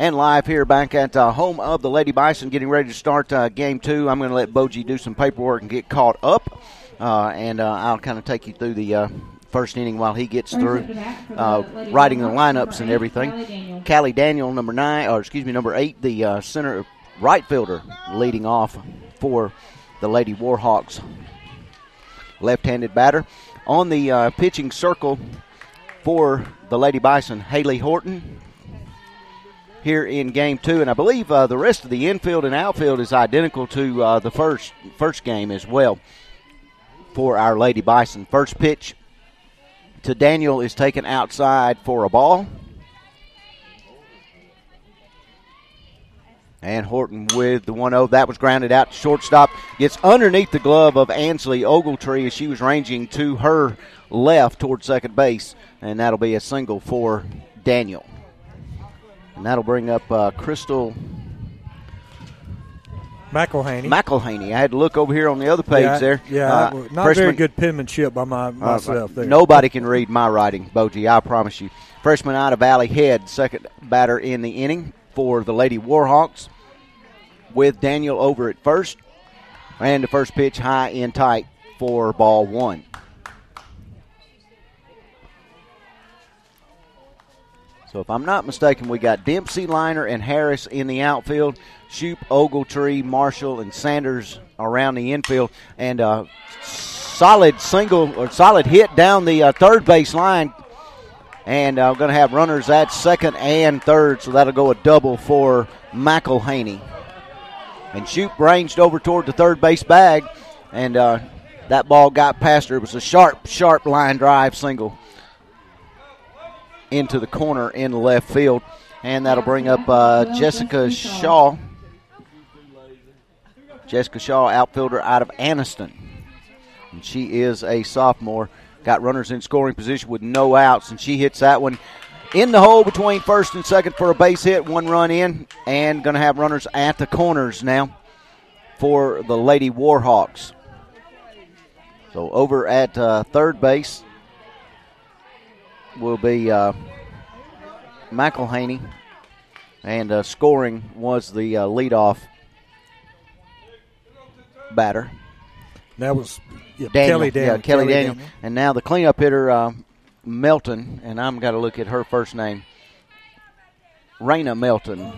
and live here back at uh, home of the Lady Bison, getting ready to start uh, game two. I'm going to let Boji do some paperwork and get caught up, uh, and uh, I'll kind of take you through the uh, first inning while he gets through uh, writing the lineups and everything. Callie Daniel, number nine, or excuse me, number eight, the center right fielder, leading off for the Lady Warhawks. Left-handed batter on the pitching circle for the Lady Bison, Haley Horton here in game two. And I believe uh, the rest of the infield and outfield is identical to uh, the first first game as well for our Lady Bison. First pitch to Daniel is taken outside for a ball. And Horton with the 1 0. That was grounded out shortstop. Gets underneath the glove of Ansley Ogletree as she was ranging to her left towards second base. And that'll be a single for Daniel. And that'll bring up uh, Crystal McElhaney. McElhaney. I had to look over here on the other page yeah, there. Yeah, uh, not freshman, very good penmanship by my, myself there. Nobody can read my writing, Boji, I promise you. Freshman out of Valley Head, second batter in the inning for the Lady Warhawks, with Daniel over at first. And the first pitch high and tight for ball one. So if I'm not mistaken, we got Dempsey, Liner, and Harris in the outfield. Shoop, Ogletree, Marshall, and Sanders around the infield, and a solid single or solid hit down the uh, third base line. And I'm uh, going to have runners at second and third, so that'll go a double for McElhaney. And Shoop ranged over toward the third base bag, and uh, that ball got past her. It was a sharp, sharp line drive single into the corner in left field. And that'll bring up uh, Jessica Shaw. Jessica Shaw, outfielder out of Anniston. And she is a sophomore. Got runners in scoring position with no outs, and she hits that one in the hole between first and second for a base hit, one run in, and going to have runners at the corners now for the Lady Warhawks. So over at uh, third base, will be uh, McElhaney, and uh, scoring was the uh, leadoff batter. That was yeah, Daniel, Kelly Daniel. Yeah, Kelly, Kelly Daniel. Daniel. And now the cleanup hitter, uh, Melton, and I'm got to look at her first name. Raina Melton,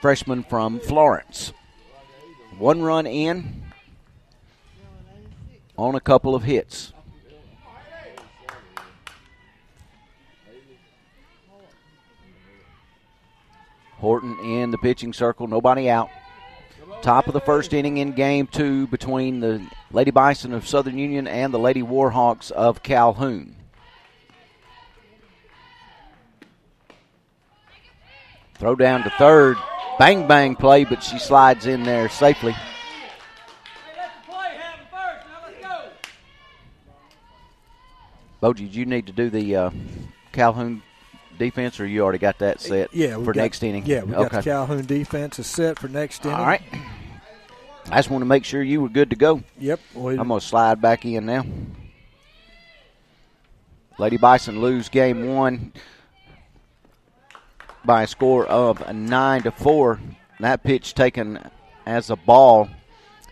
freshman from Florence. One run in on a couple of hits. Horton in the pitching circle, nobody out. Top of the first inning in game two between the Lady Bison of Southern Union and the Lady Warhawks of Calhoun. Throw down to third. Bang bang play, but she slides in there safely. Bo, did you need to do the uh, Calhoun defense, or you already got that uh, set yeah, for got, next inning? Yeah, we okay. got the Calhoun defense is set for next inning. All right. I just want to make sure you were good to go. Yep. I'm going to slide back in now. Lady Bison lose game one by a score of nine to four. That pitch taken as a ball.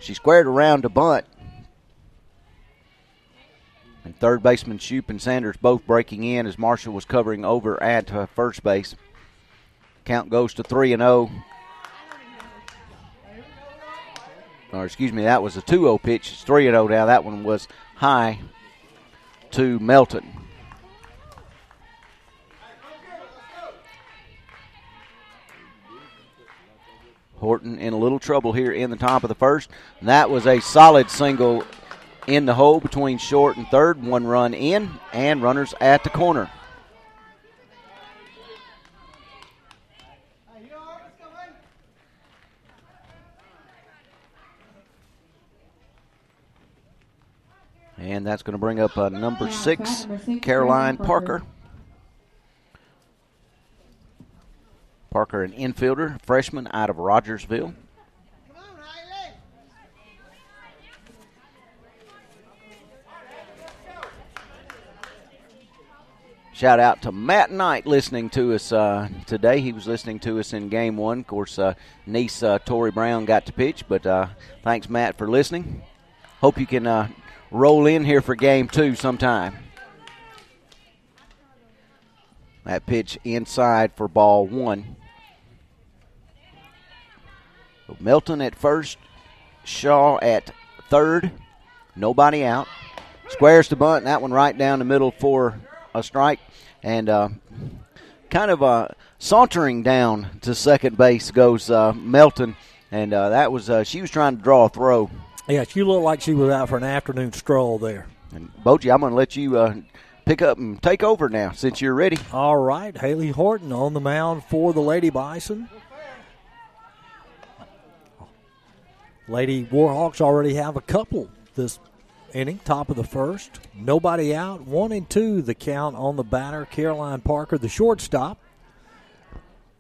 She squared around to bunt, third baseman Shoop and Sanders both breaking in as Marshall was covering over at uh, first base. Count goes to 3 and 0. Or excuse me, that was a 2 0 pitch. It's 3 0 now. That one was high to Melton. Horton in a little trouble here in the top of the first. That was a solid single in the hole between short and third. One run in, and runners at the corner. And that's going to bring up uh, number six, Caroline Parker. Parker, an infielder, freshman out of Rogersville. Shout out to Matt Knight listening to us uh, today. He was listening to us in game one. Of course, uh, niece uh, Tori Brown got to pitch, but uh, thanks, Matt, for listening. Hope you can uh, roll in here for game two sometime. That pitch inside for ball one. Melton at first, Shaw at third, nobody out. Squares to bunt, that one right down the middle for a strike. And uh, kind of uh, sauntering down to second base goes uh, Melton. And uh, that was, uh, she was trying to draw a throw. Yeah, she looked like she was out for an afternoon stroll there. And Boji, I'm going to let you uh, pick up and take over now since you're ready. All right, Haley Horton on the mound for the Lady Bison. Lady Warhawks already have a couple this inning, top of the first. Nobody out. One and two, the count on the batter, Caroline Parker, the shortstop.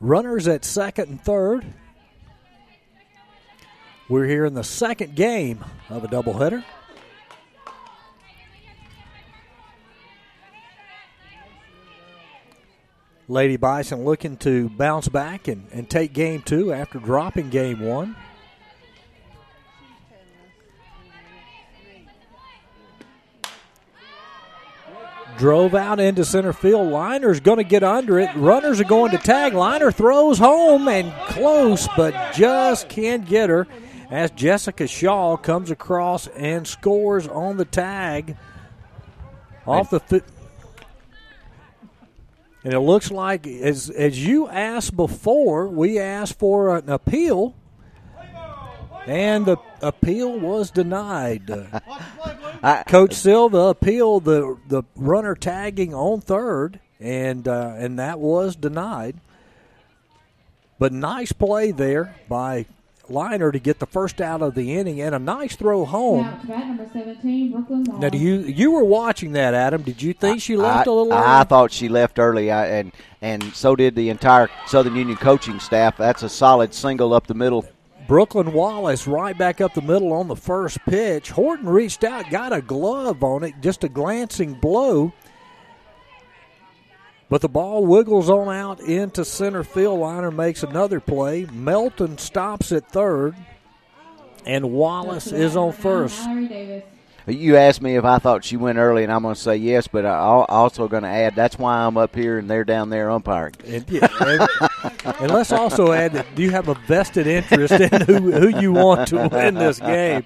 Runners at second and third. We're here in the second game of a doubleheader. Lady Bison looking to bounce back and, and take game two after dropping game one. Drove out into center field. Liner's going to get under it. Runners are going to tag. Liner throws home and close, but just can't get her as Jessica Shaw comes across and scores on the tag off the. Fi- and it looks like, as as you asked before, we asked for an appeal, and the appeal was denied. I, Coach Silva appealed the the runner tagging on third, and uh, and that was denied. But nice play there by Liner to get the first out of the inning, and a nice throw home. Now, 17, now, do you you were watching that, Adam? Did you think she left I, a little? Early? I thought she left early, I, and and so did the entire Southern Union coaching staff. That's a solid single up the middle Brooklyn Wallace right back up the middle on the first pitch. Horton reached out, got a glove on it, just a glancing blow. But the ball wiggles on out into center field. Liner makes another play. Melton stops at third, and Wallace is on first. You asked me if I thought she went early, and I'm going to say yes, but I'm also going to add that's why I'm up here and they're down there umpiring. And, yeah, and, and, let's also add that you have a vested interest in who, who you want to win this game.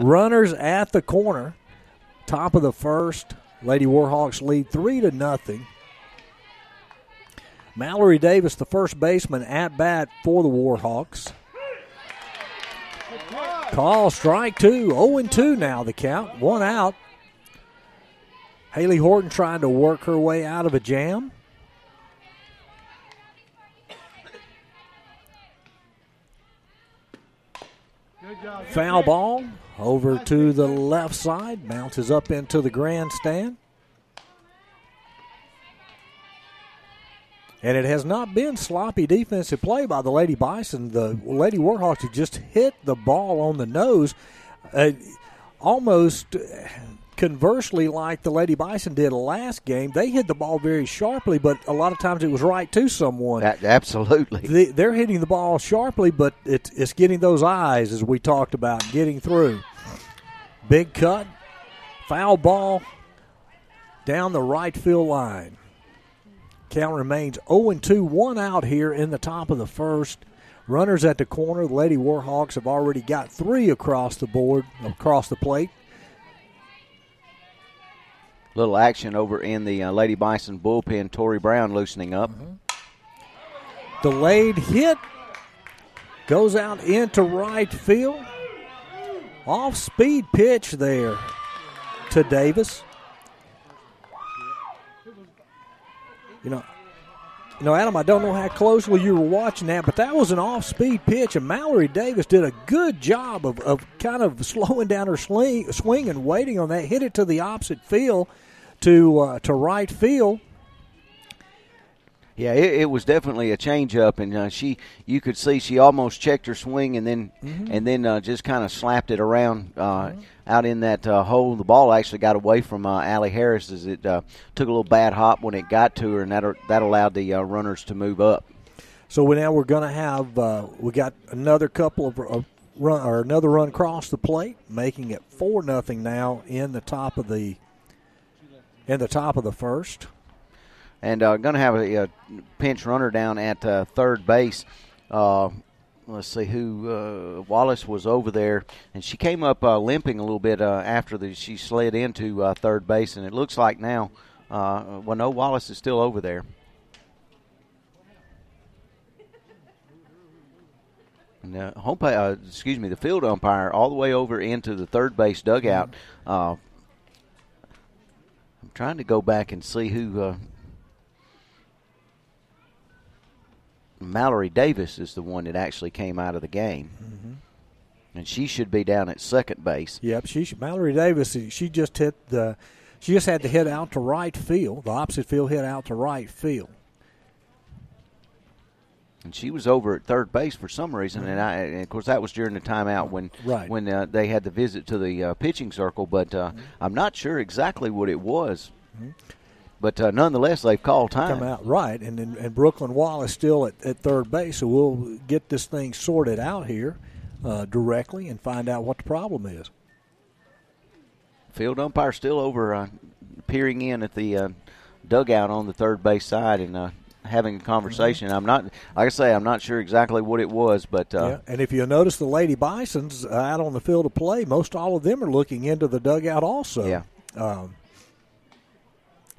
Runners at the corner, top of the first. Lady Warhawks lead three to nothing. Mallory Davis, the first baseman, at bat for the Warhawks. Call strike two. 0 2 now the count. One out. Haley Horton trying to work her way out of a jam. Foul ball over to the left side. Bounces up into the grandstand. And it has not been sloppy defensive play by the Lady Bison. The Lady Warhawks have just hit the ball on the nose, uh, almost conversely, like the Lady Bison did last game. They hit the ball very sharply, but a lot of times it was right to someone. absolutely. They, are hitting the ball sharply, but it, it's getting those eyes, as we talked about, getting through. Big cut, foul ball down the right field line. Count remains 0 2, one out here in the top of the first. Runners at the corner. The Lady Warhawks have already got three across the board, across the plate. Little action over in the uh, Lady Bison bullpen. Tori Brown loosening up. Mm-hmm. Delayed hit goes out into right field. Off speed pitch there to Davis. You know, you know, Adam, I don't know how closely you were watching that, but that was an off-speed pitch, and Mallory Davis did a good job of, of kind of slowing down her swing, swing and waiting on that. Hit it to the opposite field, to uh, to right field. Yeah, it, it, was definitely a change up, and uh, she you could see she almost checked her swing and then mm-hmm. and then uh, just kind of slapped it around uh, mm-hmm. out in that uh, hole. The ball actually got away from uh, Allie Harris as it uh, took a little bad hop when it got to her, and that that allowed the uh, runners to move up. So now we're going to have we got another couple of, of run or another run across the plate, making it four nothing now in the top of the in the top of the first and uh, going to have a, a, pinch runner down at uh, third base. Uh, let's see who uh, Wallace was over there, and she came up uh, limping a little bit uh, after the, she slid into third base, and it looks like now, well, no, Wallace is still over there. And, uh, home, uh, excuse me, the field umpire all the way over into the third base dugout. Uh, trying to go back and see who uh, Mallory Davis is the one that actually came out of the game. Mm-hmm. And she should be down at second base. Yep, she should, Mallory Davis. She just hit the. She just had to hit out to right field. The opposite field hit out to right field. And she was over at third base for some reason, and, I, and of course that was during the timeout when right. when uh, they had the visit to the uh, pitching circle. But uh, mm-hmm. I'm not sure exactly what it was. Mm-hmm. But uh, nonetheless, they've called time. Come out right, and and Brooklyn Wallace still at, at third base, so we'll get this thing sorted out here uh, directly and find out what the problem is. Field umpire still over, uh, peering in at the uh, dugout on the third base side and uh, having a conversation. Mm-hmm. I'm not, like I say, I'm not sure exactly what it was, but uh, yeah. And if you notice the Lady Bison's out on the field of play, most all of them are looking into the dugout also. Yeah. Um,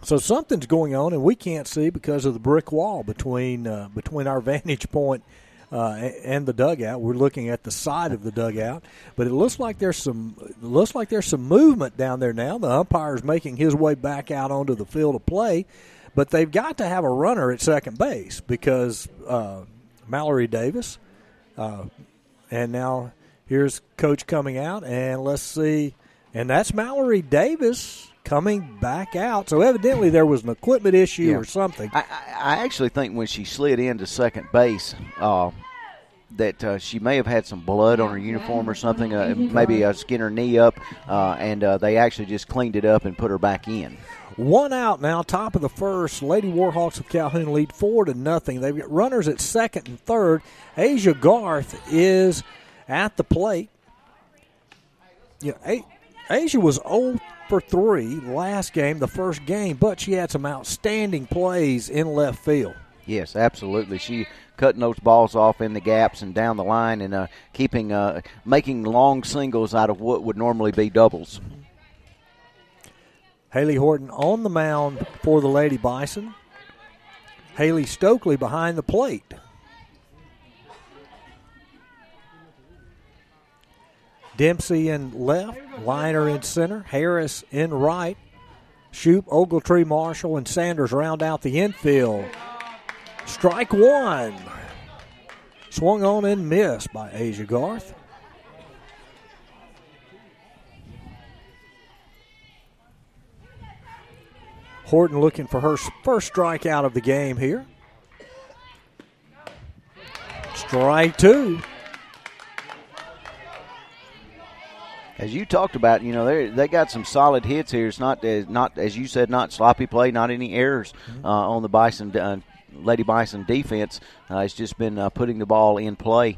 so something's going on, and we can't see because of the brick wall between uh, between our vantage point uh, and the dugout. We're looking at the side of the dugout, but it looks like there's some looks like there's some movement down there now. The umpire's making his way back out onto the field of play, but they've got to have a runner at second base because uh, Mallory Davis, uh, and now here's coach coming out, and let's see, and that's Mallory Davis coming back out. So evidently there was an equipment issue yeah. or something. I, I, actually think when she slid into second base, uh, that uh, she may have had some blood on her uniform or something, uh, maybe uh, skin her knee up, uh, and uh, they actually just cleaned it up and put her back in. One out now, top of the first. Lady Warhawks of Calhoun lead four to nothing. They've got runners at second and third. Asia Garth is at the plate. Yeah, Asia was 0 for 3 last game, the first game, but she had some outstanding plays in left field. Yes, absolutely. She cutting those balls off in the gaps and down the line and uh, keeping uh, making long singles out of what would normally be doubles. Haley Horton on the mound for the Lady Bison. Haley Stokely behind the plate. Dempsey in left, Liner in center, Harris in right, Shoop, Ogletree, Marshall, and Sanders round out the infield. Strike one. Swung on and missed by Asia Garth. Horton looking for her first strikeout of the game here. Strike two. as you talked about, you know they they got some solid hits here. It's not as not as you said, not sloppy play, not any errors mm-hmm. uh, on the Bison uh, Lady Bison defense. Uh, it's just been uh, putting the ball in play,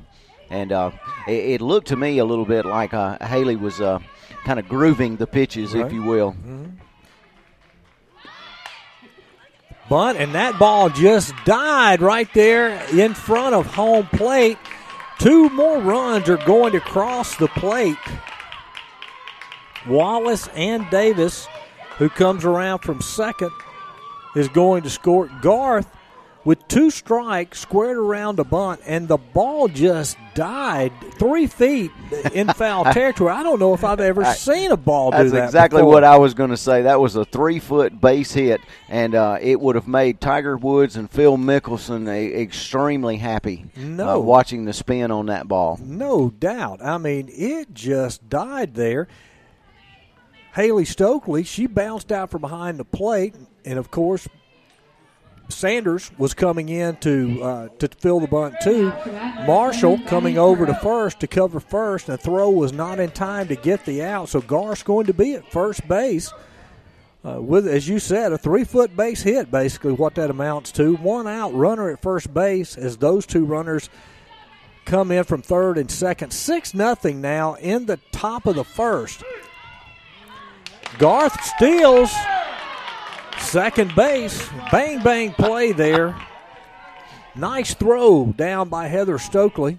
and uh, it, it, looked to me a little bit like uh, Haley was kind of grooving the pitches, right. if you will. Mm-hmm. Bunt, and that ball just died right there in front of home plate. Two more runs are going to cross the plate. Wallace and Davis, who comes around from second, is going to score. Garth with two strikes squared around a bunt, and the ball just died three feet in foul territory. I don't know if I've ever seen a ball do that. That's exactly before. what I was going to say. That was a three foot base hit, and uh, it would have made Tiger Woods and Phil Mickelson a, extremely happy uh, no. Uh, watching the spin on that ball. No doubt. I mean, it just died there. Haley Stokely, she bounced out from behind the plate, and of course, Sanders was coming in to uh, to fill the bunt too. Marshall coming over to first to cover first, and the throw was not in time to get the out. So Garth's going to be at first base uh, with, as you said, a three foot base hit. Basically, what that amounts to. One out, runner at first base as those two runners come in from third and second. Six nothing now in the top of the first. Garth steals second base. Bang bang play there. Nice throw down by Heather Stokely.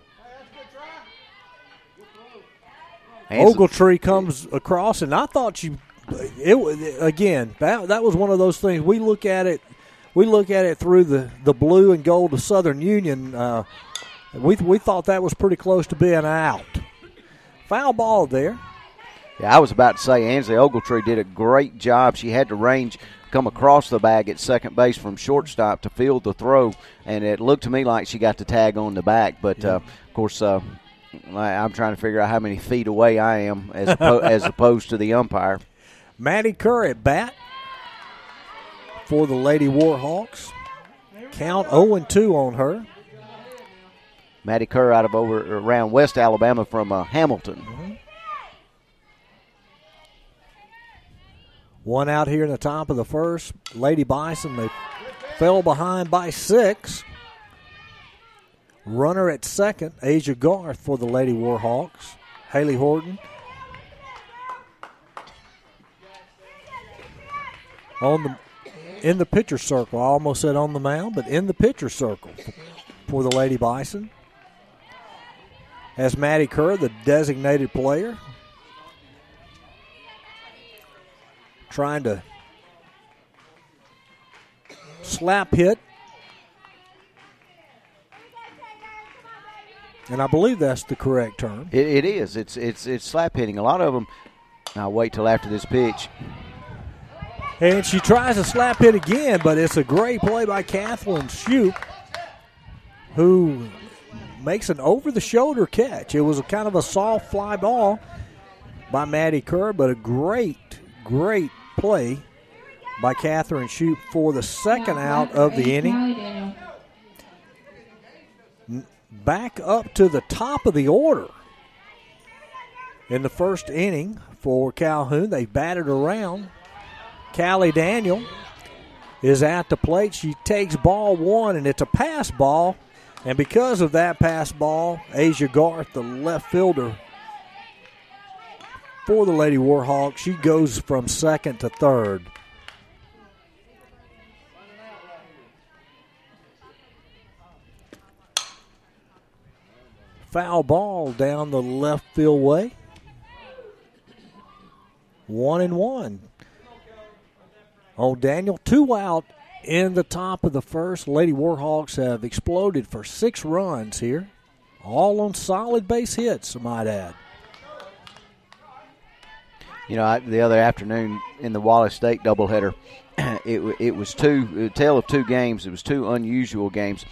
Ogletree comes across, and I thought you. it again that that was one of those things we look at it, we look at it through the the blue and gold of Southern Union. Uh, we we thought that was pretty close to being out. Foul ball there. Yeah, I was about to say Ansley Ogletree did a great job. She had to range come across the bag at second base from shortstop to field the throw, and it looked to me like she got the tag on the back. But uh, of course, uh, I'm trying to figure out how many feet away I am as oppo- as opposed to the umpire. Maddie Kerr at bat for the Lady Warhawks. Count 0 2 on her. Maddie Kerr out of over around West Alabama from uh, Hamilton. Mm-hmm. One out here in the top of the first. Lady Bison, they fell behind by six. Runner at second, Asia Garth for the Lady Warhawks. Haley Horton. On the in the pitcher circle. I almost said on the mound, but in the pitcher circle for the Lady Bison. As Maddie Kerr, the designated player, trying to slap hit. And I believe that's the correct term. It, it is. It's it's it's slap hitting. A lot of them. I'll wait till after this pitch. And she tries to slap hit again, but it's a great play by Kathleen Shoup, who makes an over the shoulder catch. It was a kind of a soft fly ball by Maddie Kerr, but a great, great play by Catherine Shoup for the second out of the inning. Back up to the top of the order in the first inning for Calhoun. They batted around. Callie Daniel is at the plate. She takes ball one, and it's a pass ball. And because of that pass ball, Asia Garth, the left fielder for the Lady Warhawk, she goes from second to third. Foul ball down the left field way. One and one. Oh, Daniel, two out in the top of the first. Lady Warhawks have exploded for six runs here, all on solid base hits, I might add. You know, I, the other afternoon in the Wallace State doubleheader, it it was two a tale of two games. It was two unusual games.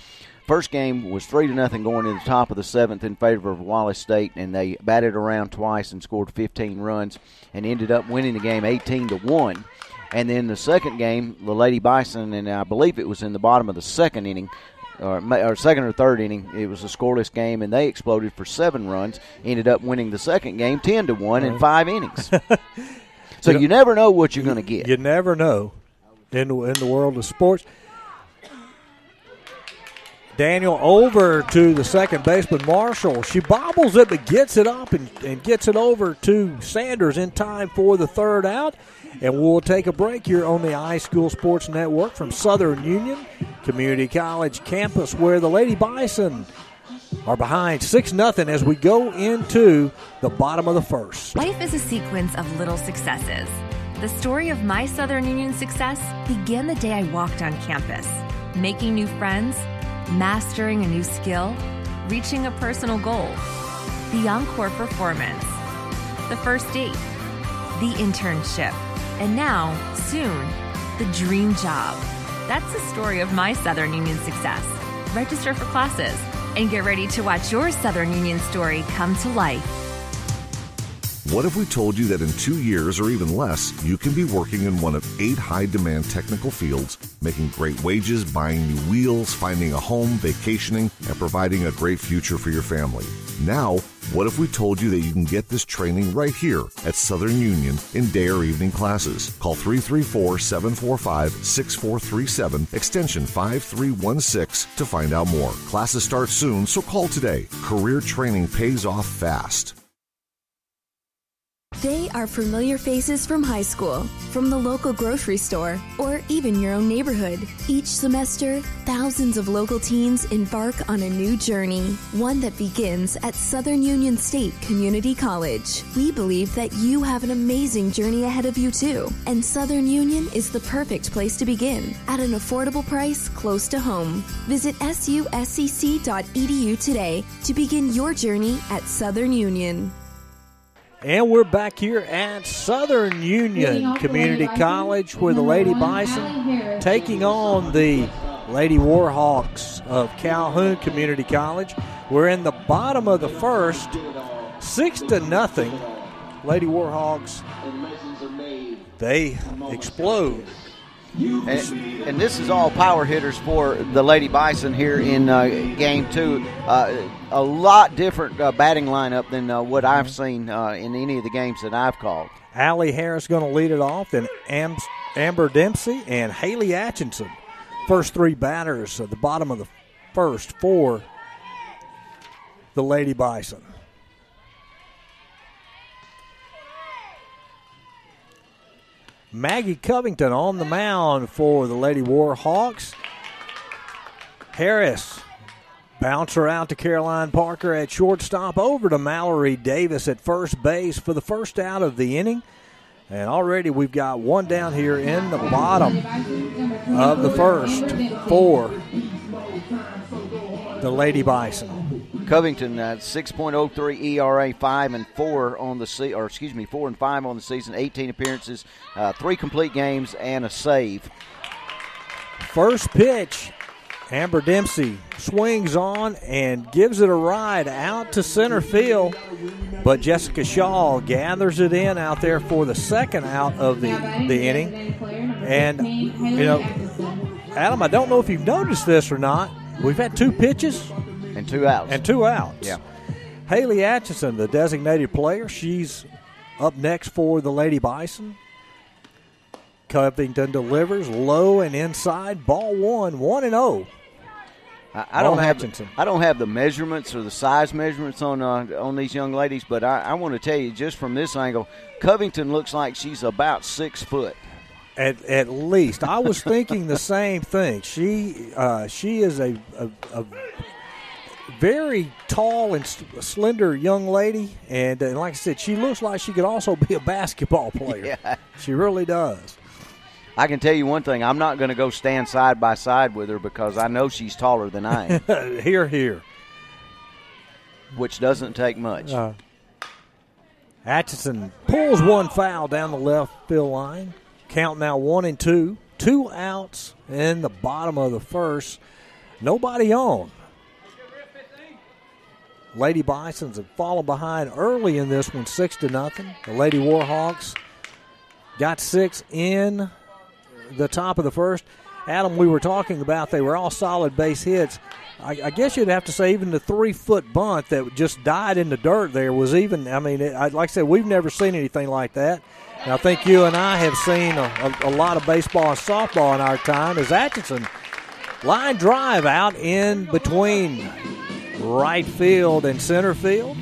First game was three to nothing going to the top of the seventh in favor of Wallace State, and they batted around twice and scored 15 runs, and ended up winning the game 18 to one. And then the second game, the Lady Bison, and I believe it was in the bottom of the second inning, or, or, second or third inning. It was a scoreless game, and they exploded for seven runs. Ended up winning the second game ten to one in uh-huh. five innings. so you, you, never know what you're going to get. You never know in the, in the world of sports. Daniel over to the second baseman Marshall. She bobbles it, but gets it up and, and gets it over to Sanders in time for the third out. And we'll take a break here on the iSchool Sports Network from Southern Union Community College campus, where the Lady Bison are behind 6 0 as we go into the bottom of the first. Life is a sequence of little successes. The story of my Southern Union success began the day I walked on campus, making new friends, mastering a new skill, reaching a personal goal. The Encore performance, the first date, the internship and now, soon, the dream job. That's the story of my Southern Union success. Register for classes and get ready to watch your Southern Union story come to life. What if we told you that in two years or even less, you can be working in one of eight high demand technical fields, making great wages, buying new wheels, finding a home, vacationing, and providing a great future for your family? Now, what if we told you that you can get this training right here at Southern Union in day or evening classes? Call 334 745 6437, extension 5316 to find out more. Classes start soon, so call today. Career training pays off fast. They are familiar faces from high school, from the local grocery store, or even your own neighborhood. Each semester, thousands of local teens embark on a new journey, one that begins at Southern Union State Community College. We believe that you have an amazing journey ahead of you, too, and Southern Union is the perfect place to begin at an affordable price close to home. Visit suscc.edu today to begin your journey at Southern Union. And we're back here at Southern Union Community College where the Lady Bison taking on the Lady Warhawks of Calhoun Community College. We're in the bottom of the first, six to nothing. Lady Warhawks, they explode and, and, this is all power hitters for the Lady Bison here in uh, game two. Uh, a lot different uh, batting lineup than uh, what I've seen uh, in any of the games that I've called. Allie Harris going to lead it off, then Am- Amber Dempsey and Haley Atchison. First three batters at the bottom of the first for the Lady Bison. Maggie Covington on the mound for the Lady Warhawks. Harris bouncer out to Caroline Parker at shortstop, over to Mallory Davis at first base for the first out of the inning. And already we've got one down here in the bottom of the first for the Lady Bison. Covington uh, 6.03 ERA, five and four on the se- or excuse me, four and five on the season, 18 appearances, uh, three complete games, and a save. First pitch, Amber Dempsey swings on and gives it a ride out to center field, but Jessica Shaw gathers it in out there for the second out of the the inning, and you know, Adam, I don't know if you've noticed this or not. We've had two pitches and two outs. And two outs. Yeah. Haley Atchison, the designated player, she's up next for the Lady Bison. Covington delivers low and inside. Ball one, one and zero. Oh. I, I don't have the, I don't have the measurements or the size measurements on uh, on these young ladies, but I, I want to tell you just from this angle, Covington looks like she's about six foot. At, at least I was thinking the same thing. She uh, she is a, a, a very tall and slender young lady, and, and, like I said, she looks like she could also be a basketball player. Yeah. She really does. I can tell you one thing: I'm not going to go stand side by side with her because I know she's taller than I am. here, here. Which doesn't take much. Uh, Atchison pulls one foul down the left field line. Count now one and two. Two outs in the bottom of the first. Nobody on. Lady Bisons have fallen behind early in this one, six to nothing. The Lady Warhawks got six in the top of the first. Adam, we were talking about they were all solid base hits. I, I guess you'd have to say even the three foot bunt that just died in the dirt there was even. I mean, it, like I said, we've never seen anything like that. And I think you and I have seen a, a, a lot of baseball and softball in our time. As Atchison line drive out in between right field and center field.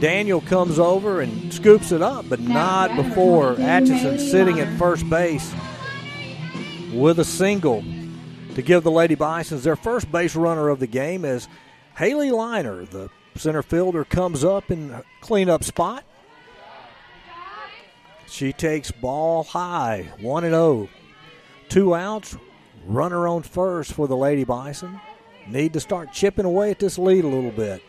Daniel comes over and scoops it up, but not before Atchison sitting at first base with a single to give the Lady Bisons their first base runner of the game as Haley Liner, the center fielder, comes up in cleanup spot. She takes ball high, 1 and 0. Two outs, runner on first for the Lady Bison need to start chipping away at this lead a little bit.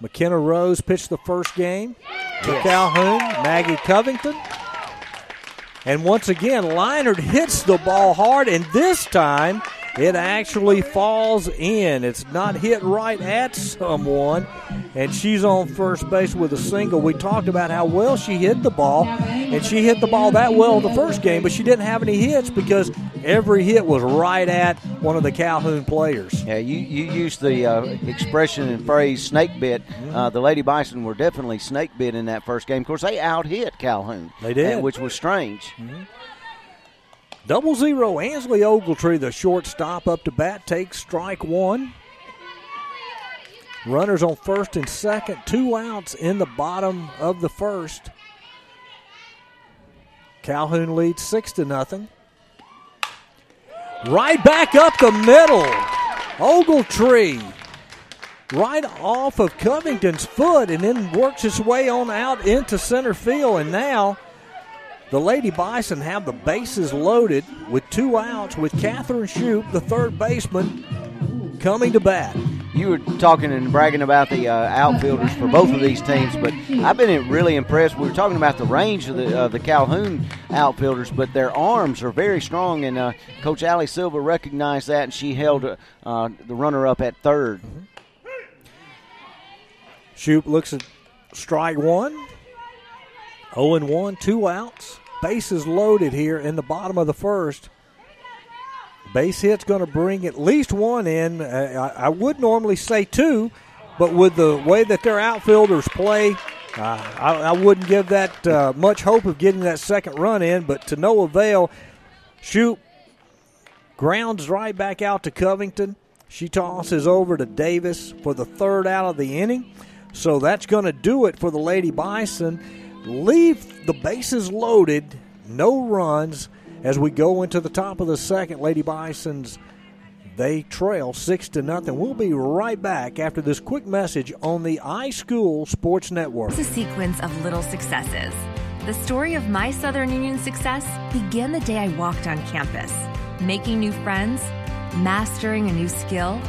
McKenna Rose pitched the first game to yes. Calhoun, Maggie Covington. And once again, Liner hits the ball hard, and this time It actually falls in. It's not hit right at someone, and she's on first base with a single. We talked about how well she hit the ball, and she hit the ball that well in the first game, but she didn't have any hits because every hit was right at one of the Calhoun players. Yeah, you, you used the uh, expression and phrase snake bit. Uh, the Lady Bison were definitely snake bit in that first game. Of course, they out hit Calhoun. They did. which was strange. Mm-hmm. Double zero, Ansley Ogletree, the shortstop, up to bat, takes strike one. Runners on first and second, two outs in the bottom of the first. Calhoun leads six to nothing. Right back up the middle. Ogletree right off of Covington's foot and then works his way on out into center field. And now the Lady Bison have the bases loaded with two outs with Catherine Shoup, the third baseman, coming to bat. You were talking and bragging about the uh, outfielders for both of these teams, but I've been really impressed. We were talking about the range of the, uh, the Calhoun outfielders, but their arms are very strong, and uh, Coach Ali Silva recognized that, and she held uh, the runner up at 3rd Shoup looks at strike one. 0 1, two outs. Bases loaded here in the bottom of the first. Base hit's going to bring at least one in. Uh, I, I, would normally say two, but with the way that their outfielders play, uh, I, I, wouldn't give that uh, much hope of getting that second run in, but to no avail. Shoop grounds right back out to Covington. She tosses over to Davis for the third out of the inning. So that's going to do it for the Lady Bison. Leave the bases loaded, no runs as we go into the top of the second. Lady Bisons they trail six to nothing. We'll be right back after this quick message on the iSchool Sports Network. It's a sequence of little successes. The story of my Southern Union success began the day I walked on campus, making new friends, mastering a new skill,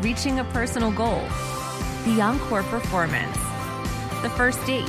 reaching a personal goal. The encore performance, the first date,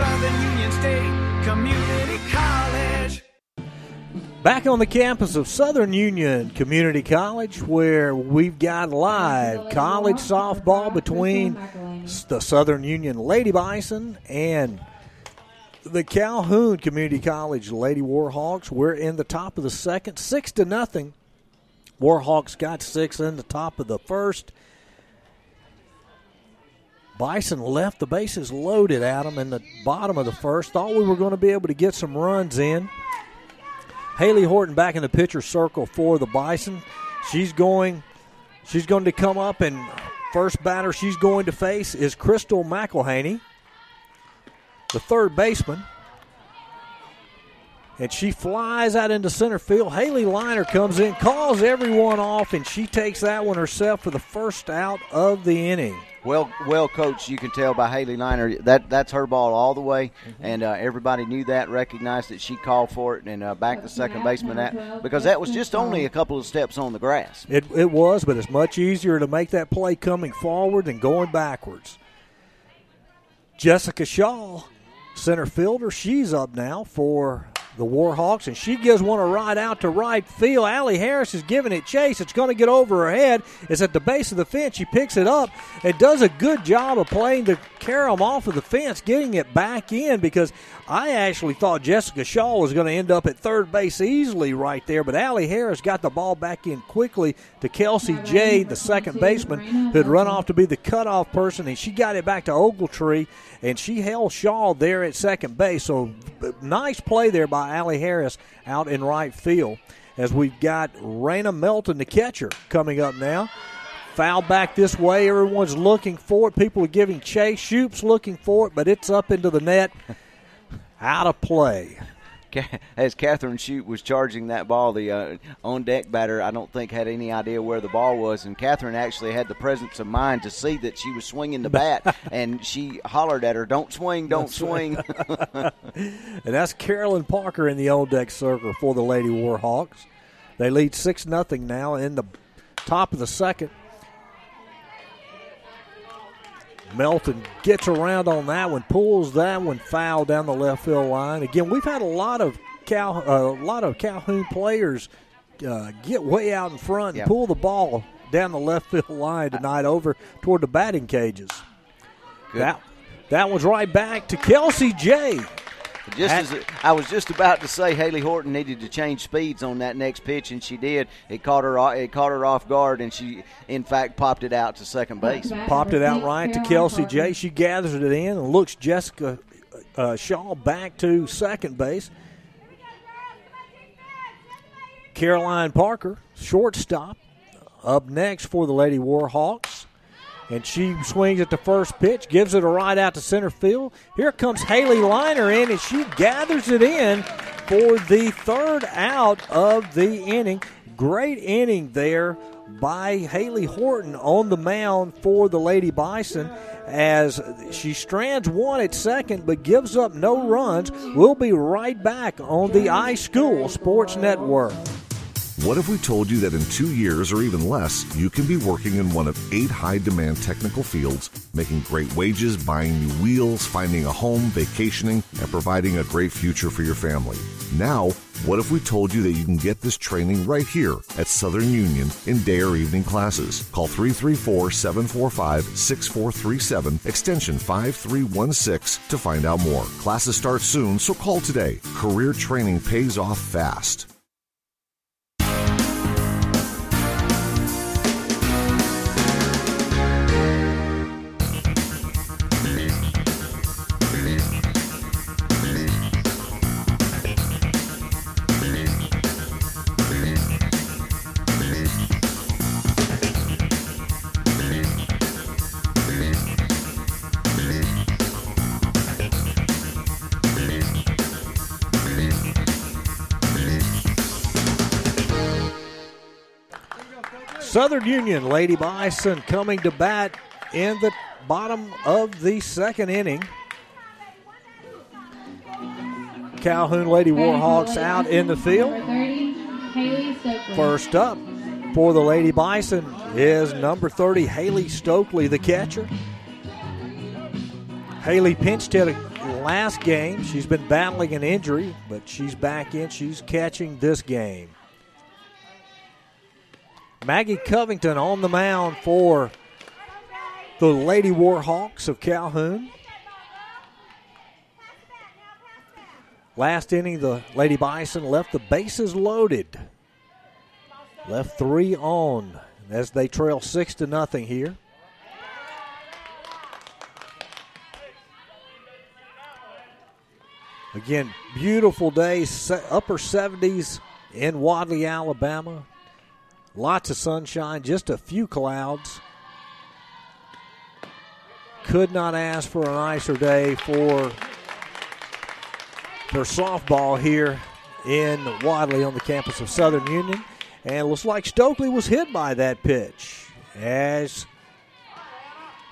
Southern Union State Community College? Back on the campus of Southern Union Community College, where we've got live college softball between the Southern Union Lady Bison and the Calhoun Community College Lady Warhawks. We're in the top of the second, six to nothing. Warhawks got six in the top of the first. Bison left the bases loaded them in the bottom of the first. Thought we were going to be able to get some runs in. Haley Horton back in the pitcher circle for the Bison. She's going she's going to come up and first batter she's going to face is Crystal McElhaney, the third baseman. And she flies out into center field. Haley Liner comes in, calls everyone off, and she takes that one herself for the first out of the inning. Well, well coached. You can tell by Haley Liner that that's her ball all the way, Mm-hmm. and uh, everybody knew that, recognized that she called for it, and uh, backed the second baseman at because that was just only a couple of steps on the grass. It, it was, but it's much easier to make that play coming forward than going backwards. Jessica Shaw, center fielder, she's up now for the Warhawks, and she gives one a ride out to right field. Allie Harris is giving it chase. It's going to get over her head. It's at the base of the fence. She picks it up. It does a good job of playing the carom off of the fence, getting it back in because I actually thought Jessica Shaw was going to end up at third base easily right there, but Allie Harris got the ball back in quickly to Kelsey J, the second baseman, who had run off to be the cutoff person, and she got it back to Ogletree, and she held Shaw there at second base. So nice play there by Allie Harris out in right field. As we've got Raina Melton, the catcher, coming up now. Foul back this way. Everyone's looking for it. People are giving chase. Shoop's looking for it, but it's up into the net. Out of play. As Catherine Shoop was charging that ball, the uh, on deck batter, I don't think had any idea where the ball was, and Catherine actually had the presence of mind to see that she was swinging the bat, and she hollered at her, "Don't swing, don't swing." and that's Carolyn Parker in the on deck circle for the Lady Warhawks. They lead six nothing now in the top of the second. Melton gets around on that one, pulls that one foul down the left field line. Again, we've had a lot of Cal, uh, a lot of Calhoun players uh, get way out in front and Yeah. pull the ball down the left field line tonight over toward the batting cages. Good. That that one's right back to Kelsey J. Just At- as I was just about to say, Haley Horton needed to change speeds on that next pitch, and she did. It caught her. It caught her off guard, and she, in fact, popped it out to second base. popped it out right to Kelsey J. She gathers it in and looks Jessica uh, Shaw back to second base. Caroline Parker, shortstop, up next for the Lady Warhawks. And she swings at the first pitch, gives it a right out to center field. Here comes Haley Liner in, and she gathers it in for the third out of the inning. Great inning there by Haley Horton on the mound for the Lady Bison as she strands one at second but gives up no runs. We'll be right back on the iSchool Sports Network. What if we told you that in two years or even less, you can be working in one of eight high demand technical fields, making great wages, buying new wheels, finding a home, vacationing, and providing a great future for your family? Now, what if we told you that you can get this training right here at Southern Union in day or evening classes? Call 334 745 6437, extension 5316 to find out more. Classes start soon, so call today. Career training pays off fast. Southern Union Lady Bison coming to bat in the bottom of the second inning. Calhoun Lady Warhawks out in the field. Number 30, Haley Stokely. First up for the Lady Bison is number 30, Haley Stokely, the catcher. Haley pinched hit last game. She's been battling an injury, but she's back in. She's catching this game. Maggie Covington on the mound for the Lady Warhawks of Calhoun. Last inning, the Lady Bison left the bases loaded. Left three on as they trail six to nothing here. Again, beautiful day, upper 70s in Wadley, Alabama. Lots of sunshine, just a few clouds. Could not ask for a nicer day for for softball here in Wadley on the campus of Southern Union. And it looks like Stokely was hit by that pitch as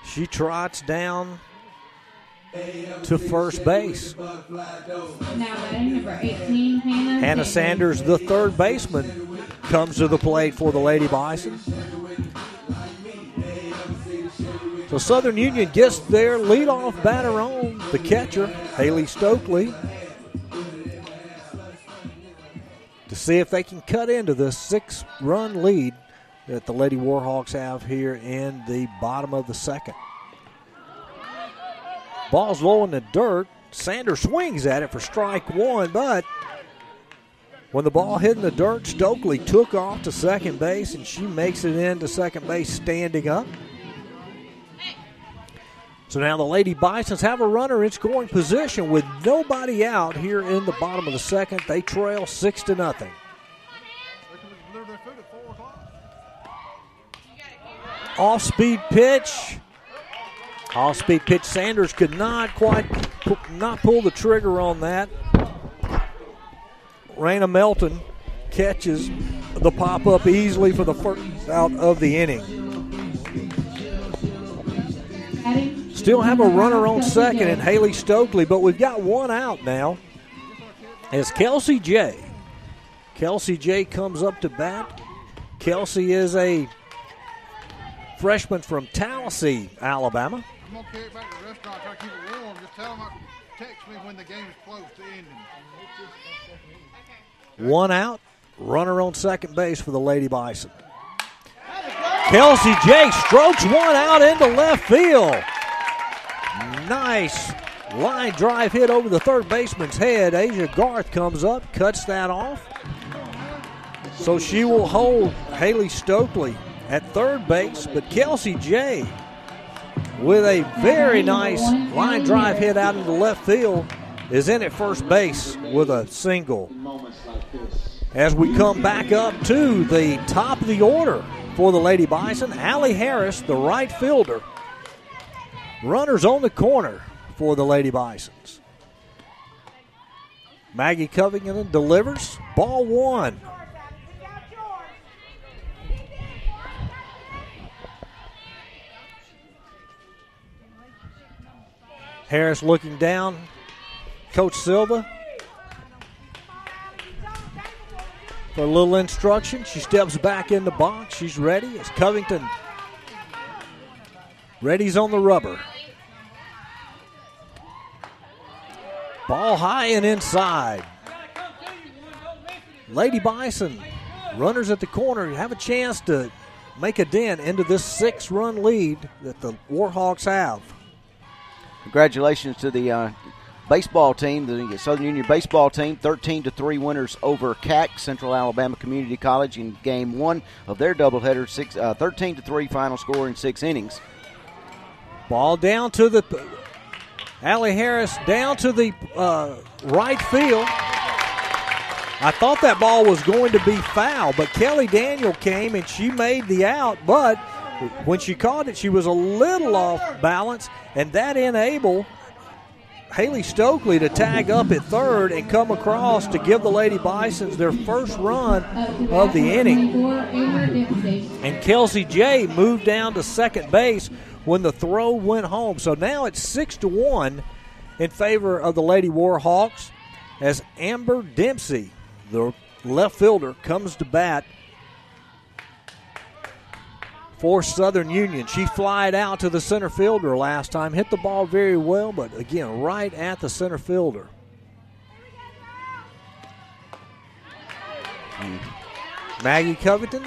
she trots down to first base. Now number 18, Hannah. Hannah Sanders, the third baseman, comes to the plate for the Lady Bison. So Southern Union gets their leadoff batter on, the catcher, Haley Stokely, to see if they can cut into the six run lead that the Lady Warhawks have here in the bottom of the second. Ball's low in the dirt. Sanders swings at it for strike one, but when the ball hit in the dirt, Stokely took off to second base, and she makes it into second base standing up. So now the Lady Bisons have a runner in scoring position with nobody out here in the bottom of the second. They trail six to nothing. off speed pitch. Off speed pitch. Sanders could not quite not pull the trigger on that. Raina Melton catches the pop up easily for the first out of the inning. Still have a runner on second and Haley Stokely, but we've got one out now. As Kelsey J. Kelsey J comes up to bat. Kelsey is a freshman from Tallassee, Alabama. I'm gonna carry it back to the restaurant, try to keep it warm. Just tell them, uh, text me when the game is close to ending. One out, runner on second base for the Lady Bison. Kelsey J strokes one out into left field. Nice line drive hit over the third baseman's head. Asia Garth comes up, cuts that off. So she will hold Haley Stokely at third base, but Kelsey J with a very nice line drive hit out into left field is in at first base with a single. As we come back up to the top of the order for the Lady Bison, Allie Harris, the right fielder. Runners on the corner for the Lady Bisons. Maggie Covington delivers. Ball one. Harris looking down. Coach Silva for a little instruction. She steps back in the box. She's ready. It's Covington ready's on the rubber. Ball high and inside. Lady Bison, runners at the corner, have a chance to make a dent into this six run lead that the Warhawks have. Congratulations to the uh, baseball team, the Southern Union baseball team, 13 to 3 winners over CAC, Central Alabama Community College, in game one of their doubleheader, six, uh, 13 to 3 final score in six innings. Ball down to the Allie Harris down to the uh, right field. I thought that ball was going to be foul, but Kelly Daniel came and she made the out. But when she caught it, she was a little off balance, and that enabled Haley Stokely to tag up at third and come across to give the Lady Bisons their first run of the inning. And Kelsey J moved down to second base when the throw went home. So now it's six to one in favor of the Lady Warhawks as Amber Dempsey, the left fielder, comes to bat for Southern Union. She flied out to the center fielder last time, hit the ball very well, but again, right at the center fielder. Maggie Covington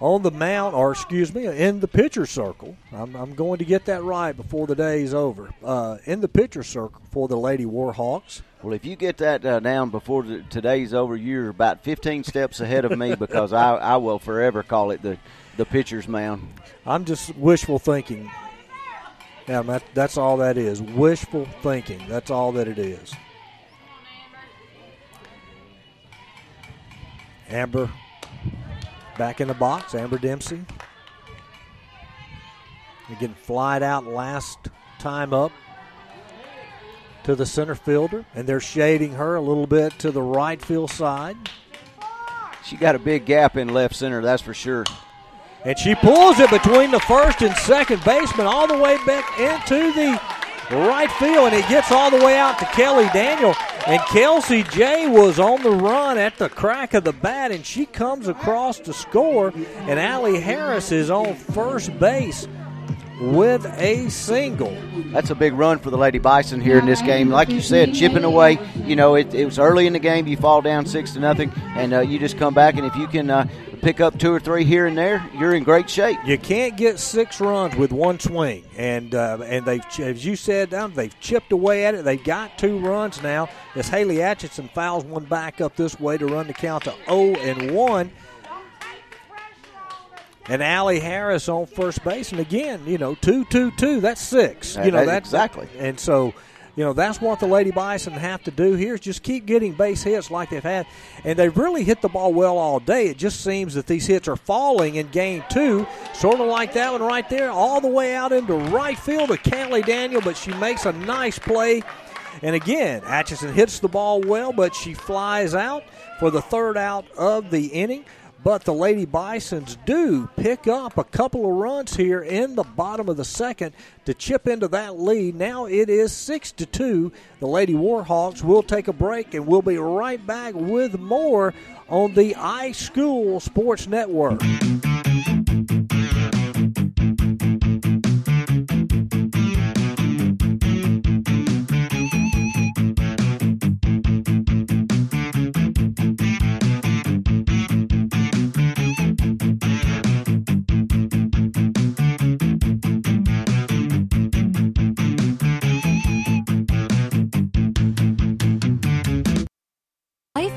on the mound, or excuse me, in the pitcher circle. I'm, I'm going to get that right before the day is over. Uh, in the pitcher circle for the Lady Warhawks. Well, if you get that uh, down before the, today's over, you're about 15 steps ahead of me because I, I will forever call it the, the pitcher's mound. I'm just wishful thinking. Yeah, that, that's all that is. Wishful thinking. That's all that it is. Amber back in the box. Amber Dempsey. Again, flied out last time up to the center fielder, and they're shading her a little bit to the right field side. She got a big gap in left center, that's for sure. And she pulls it between the first and second baseman all the way back into the right field, and it gets all the way out to Kelly Daniel. And Kelsey J was on the run at the crack of the bat, and she comes across to score. And Allie Harris is on first base with a single. That's a big run for the Lady Bison here in this game. Like you said, chipping away. You know, it, it was early in the game. You fall down six to nothing, and uh, you just come back. And if you can uh, pick up two or three here and there, you're in great shape. You can't get six runs with one swing, and uh, and they've as you said, um, they've chipped away at it. They've got two runs now. As Haley Atchison fouls one back up this way to run the count to 0 and one. And Allie Harris on first base, and again, you know, two, two, two. That's six. That- you know, that- exactly. And so, you know that's what the Lady Bison have to do here is just keep getting base hits like they've had, and they've really hit the ball well all day. It just seems that these hits are falling in game two, sort of like that one right there, all the way out into right field to Callie Daniel, but she makes a nice play. And again, Atchison hits the ball well, but she flies out for the third out of the inning. But the Lady Bisons do pick up a couple of runs here in the bottom of the second to chip into that lead. Now it is six to two. The Lady Warhawks will take a break, and we'll be right back with more on the iSchool Sports Network.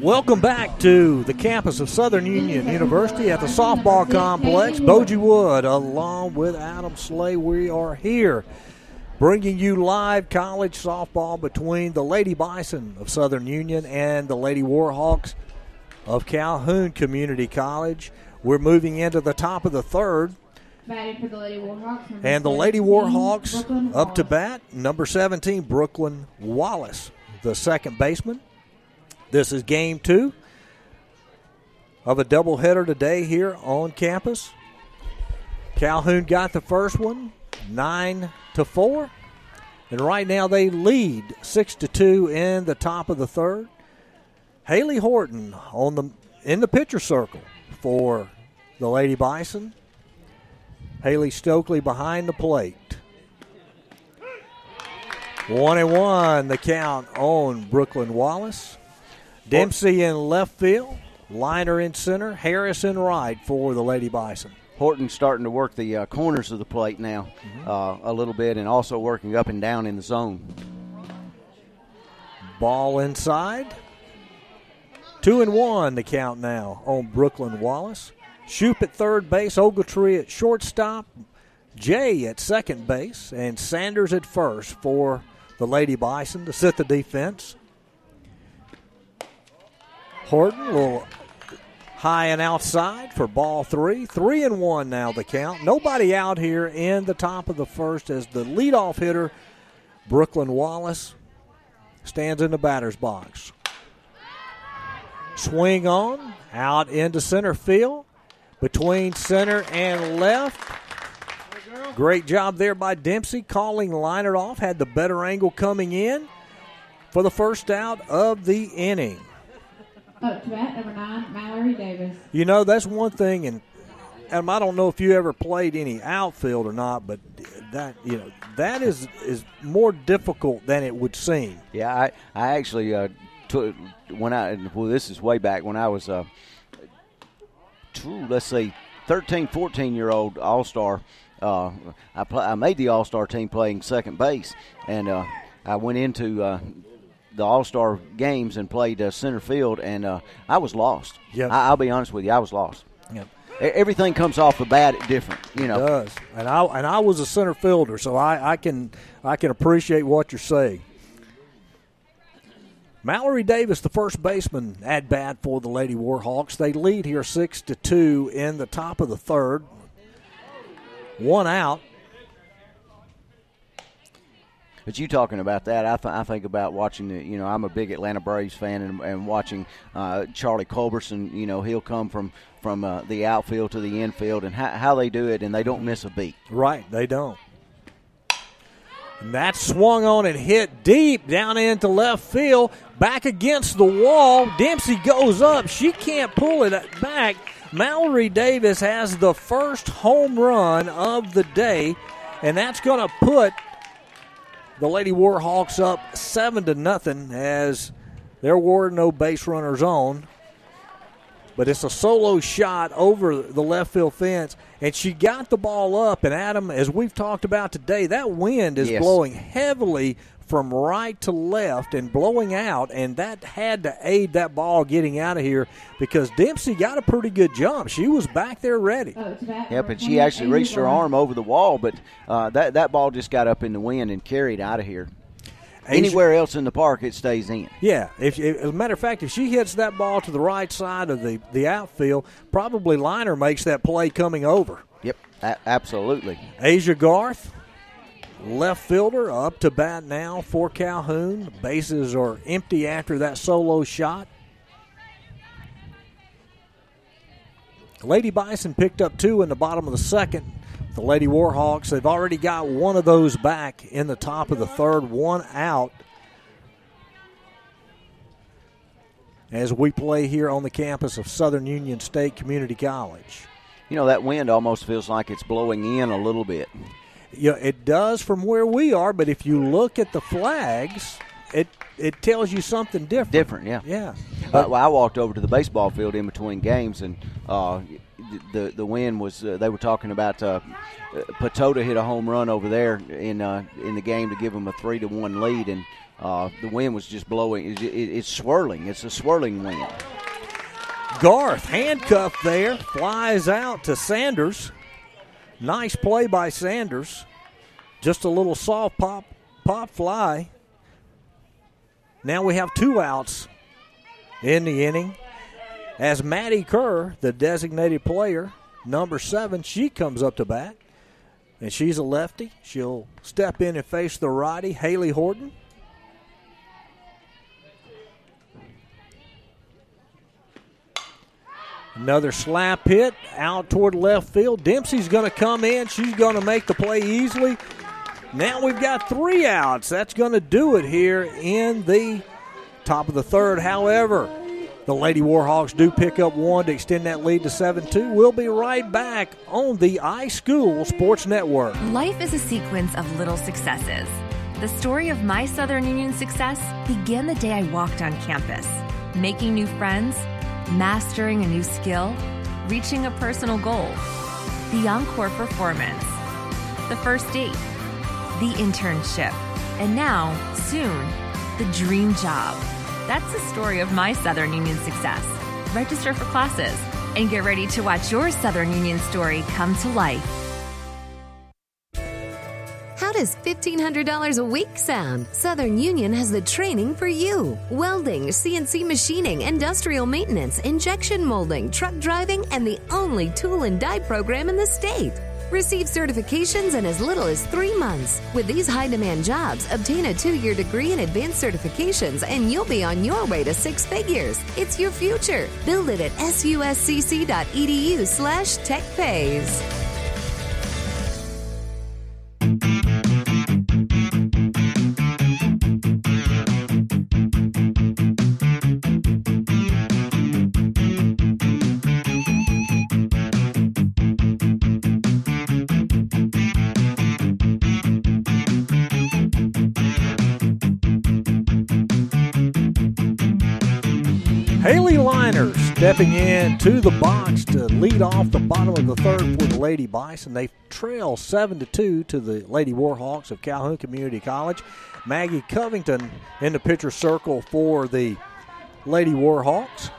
Welcome back to the campus of Southern Union University at the softball complex. Boji Wood, along with Adam Slay, we are here bringing you live college softball between the Lady Bison of Southern Union and the Lady Warhawks of Calhoun Community College. We're moving into the top of the third. The Lady Warhawks. And the Lady Warhawks up to bat, number 17, Brooklyn Wallace, the second baseman. This is game two of a doubleheader today here on campus. Calhoun got the first one, nine to four, and right now they lead six to two in the top of the third. Haley Horton on the in the pitcher circle for the Lady Bison. Haley Stokely behind the plate. One and one, the count on Brooklyn Wallace. Dempsey in left field, Liner in center, Harris in right for the Lady Bison. Horton's starting to work the uh, corners of the plate now Mm-hmm. uh, a little bit, and also working up and down in the zone. Ball inside. Two and one the count now on Brooklyn Wallace. Shoop at third base, Ogletree at shortstop, Jay at second base, and Sanders at first for the Lady Bison to sit the defense. Horton, a little high and outside for ball three. Three and one now the count. Nobody out here in the top of the first as the leadoff hitter, Brooklyn Wallace, stands in the batter's box. Swing on, out into center field, between center and left. Great job there by Dempsey, calling Liner off, had the better angle coming in for the first out of the inning. Up to bat, number nine, Mallory Davis. You know, that's one thing, and Adam, I don't know if you ever played any outfield or not, but that you know that is is more difficult than it would seem. Yeah, I I actually uh, took when I well this is way back when I was uh, two, let's say 13, 14 year old all star. Uh, I play, I made the all star team playing second base, and uh, I went into uh, the all star games and played uh, center field, and uh, I was lost. Yep. I, I'll be honest with you, I was lost. Yep. E- Everything comes off the bat different, you know. does, and I and I was a center fielder, so I, I can I can appreciate what you're saying. Mallory Davis, the first baseman, at bat for the Lady Warhawks. They lead here six to two in the top of the third. One out. But you talking about that, I, th- I think about watching the. You know, I'm a big Atlanta Braves fan, and, and watching uh, Charlie Culberson. You know, he'll come from from uh, the outfield to the infield, and how, how they do it, and they don't miss a beat. Right, they don't. And that swung on and hit deep down into left field, back against the wall. Dempsey goes up. She can't pull it back. Mallory Davis has the first home run of the day, and that's going to put the Lady Warhawks up seven to nothing as there were no base runners on. But it's a solo shot over the left field fence, and she got the ball up. And Adam, as we've talked about today, that wind is Yes. blowing heavily from right to left and blowing out, and that had to aid that ball getting out of here because Dempsey got a pretty good jump. She was back there ready. Oh, Yep, and she actually reached her arm over the wall, but uh, that that ball just got up in the wind and carried out of here. Anywhere else in the park, it stays in. Yeah, if, if, as a matter of fact, if she hits that ball to the right side of the, the outfield, probably Liner makes that play coming over. Yep, a- absolutely. Asia Garth, left fielder, up to bat now for Calhoun. Bases are empty after that solo shot. Lady Bison picked up two in the bottom of the second. The Lady Warhawks, they've already got one of those back in the top of the third, one out. As we play here on the campus of Southern Union State Community College. You know that wind almost feels like it's blowing in a little bit. Yeah, it does from where we are, but if you look at the flags, it it tells you something different. Different, yeah. Yeah. Uh, well, I walked over to the baseball field in between games, and uh, the the wind was. Uh, they were talking about uh, Patota hit a home run over there in uh, in the game to give them a three to one lead, and uh, the wind was just blowing. It, it, it's swirling. It's a swirling wind. Garth handcuffed there, flies out to Sanders. Nice play by Sanders. Just a little soft pop pop fly. Now we have two outs in the inning. As Maddie Kerr, the designated player, number seven, she comes up to bat. And she's a lefty. She'll step in and face the righty, Haley Horton. Another slap hit out toward left field. Dempsey's going to come in. She's going to make the play easily. Now we've got three outs. That's going to do it here in the top of the third. However, the Lady Warhawks do pick up one to extend that lead to 7 2. We'll be right back on the iSchool Sports Network. Life is a sequence of little successes. The story of my Southern Union success began the day I walked on campus, making new friends, mastering a new skill, reaching a personal goal. The encore performance, the first date, the internship, and now, soon, the dream job. That's the story of my Southern Union success. Register for classes and get ready to watch your Southern Union story come to life. How does $1,500 a week sound? Southern Union has the training for you welding, CNC machining, industrial maintenance, injection molding, truck driving, and the only tool and die program in the state. Receive certifications in as little as three months. With these high demand jobs, obtain a two year degree in advanced certifications and you'll be on your way to six figures. It's your future. Build it at suscc.edu slash techpays. Liner stepping in to the box to lead off the bottom of the third for the Lady Bison. They trail seven to two to the Lady Warhawks of Calhoun Community College. Maggie Covington in the pitcher circle for the Lady Warhawks.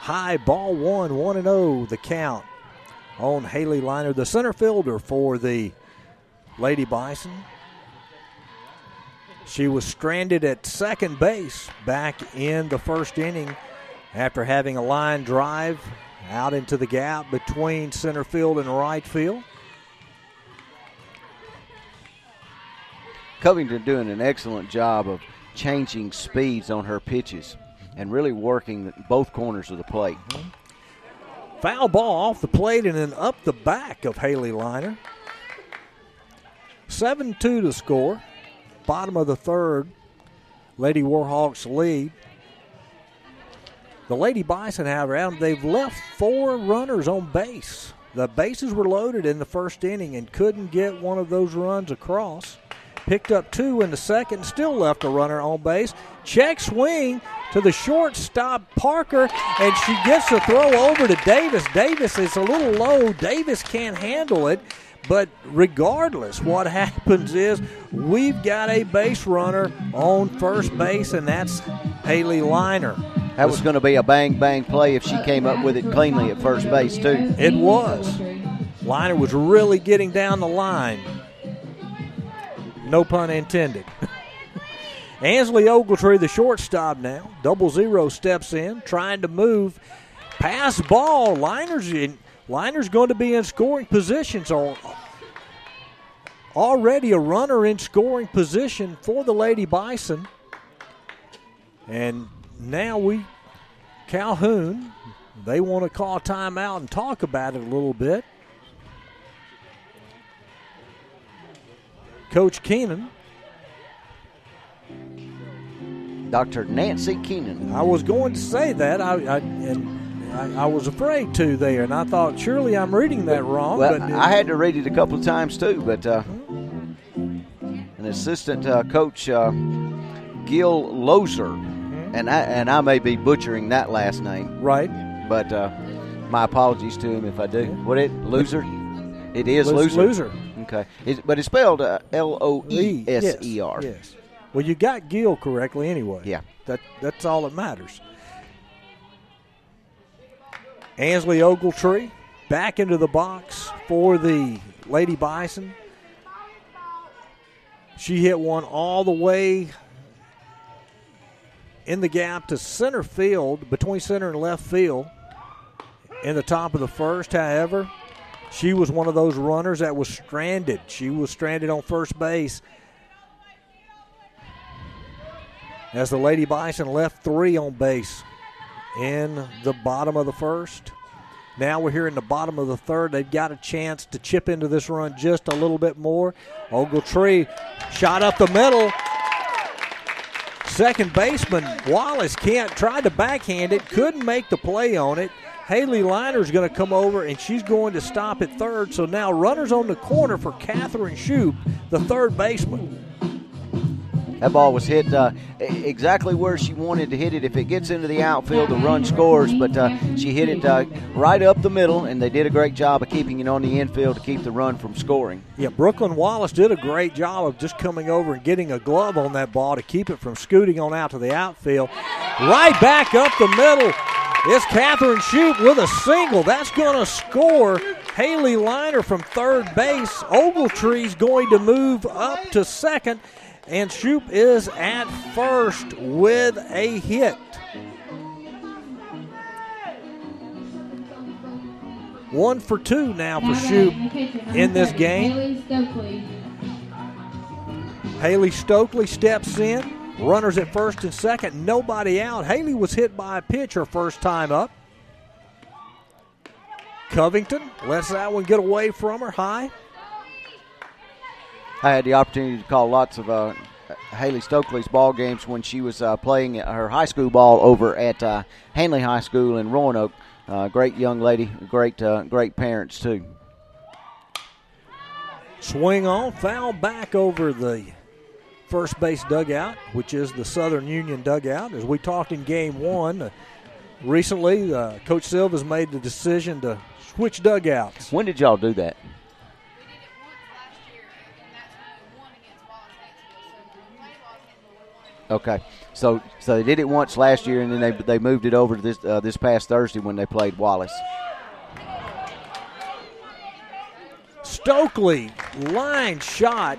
High ball one, one and zero the count on Haley Liner, the center fielder for the Lady Bison. She was stranded at second base back in the first inning after having a line drive out into the gap between center field and right field. Covington doing an excellent job of changing speeds on her pitches and really working both corners of the plate. Mm-hmm. Foul ball off the plate and then up the back of Haley Liner. 7 2 to score. Bottom of the third. Lady Warhawks lead. The Lady Bison, however, they've left four runners on base. The bases were loaded in the first inning and couldn't get one of those runs across. picked up two in the second, still left a runner on base. Check swing to the shortstop Parker, and she gets the throw over to Davis. Davis is a little low. Davis can't handle it. But regardless, what happens is we've got a base runner on first base, and that's Haley Liner. That was going to be a bang bang play if she came up with it cleanly at first base too. It was. Liner was really getting down the line. No pun intended. Ansley Ogletree, the shortstop now. Double zero steps in, trying to move. Pass ball. Liner's in. Liner's going to be in scoring position. So already a runner in scoring position for the Lady Bison. And now we, Calhoun, they want to call timeout and talk about it a little bit. Coach Keenan. Dr. Nancy Keenan. I was going to say that, I, I and I, I, was afraid to there, and I thought surely I'm reading that wrong. Well, but, I had to read it a couple of times too, but uh, an assistant uh, coach, uh, Gil Loeser. And I and I may be butchering that last name, right? But uh, my apologies to him if I do. What it loser? It is loser. Loser. Okay, it's, but it's spelled uh, L O E S E R. Yes. Well, you got Gill correctly anyway. Yeah. That that's all that matters. Ansley Ogletree back into the box for the Lady Bison. She hit one all the way in the gap to center field, between center and left field, in the top of the first. However, she was one of those runners that was stranded. She was stranded on first base as the Lady Bison left three on base in the bottom of the first. Now we're here in the bottom of the third. They've got a chance to chip into this run just a little bit more. Ogletree shot up the middle. Second baseman Wallace can't tried to backhand it, couldn't make the play on it. Haley Liner's going to come over and she's going to stop at third. So now runners on the corner for Catherine Shoop, the third baseman. That ball was hit uh, exactly where she wanted to hit it. If it gets into the outfield, the run scores, but uh, she hit it uh, right up the middle, and they did a great job of keeping it on the infield to keep the run from scoring. Yeah, Brooklyn Wallace did a great job of just coming over and getting a glove on that ball to keep it from scooting on out to the outfield. Right back up the middle. It's Catherine Shoop with a single. That's going to score. Haley Liner from third base. Ogletree's going to move up to second and Shoop is at first with a hit. One for two now for Shoop in this game. Haley Stokely steps in. Runners at first and second, nobody out. Haley was hit by a pitch her first time up. Covington lets that one get away from her high. I had the opportunity to call lots of uh, Haley Stokely's ball games when she was uh, playing her high school ball over at uh, Handley High School in Roanoke. Uh, great young lady, great uh, great parents too. Swing on, foul back over the first base dugout, which is the Southern Union dugout. As we talked in game one, uh, recently Coach Silva's made the decision to switch dugouts. When did y'all do that? Okay, so so they did it once last year, and then they they moved it over to this uh, this past Thursday when they played Wallace. Stokely line shot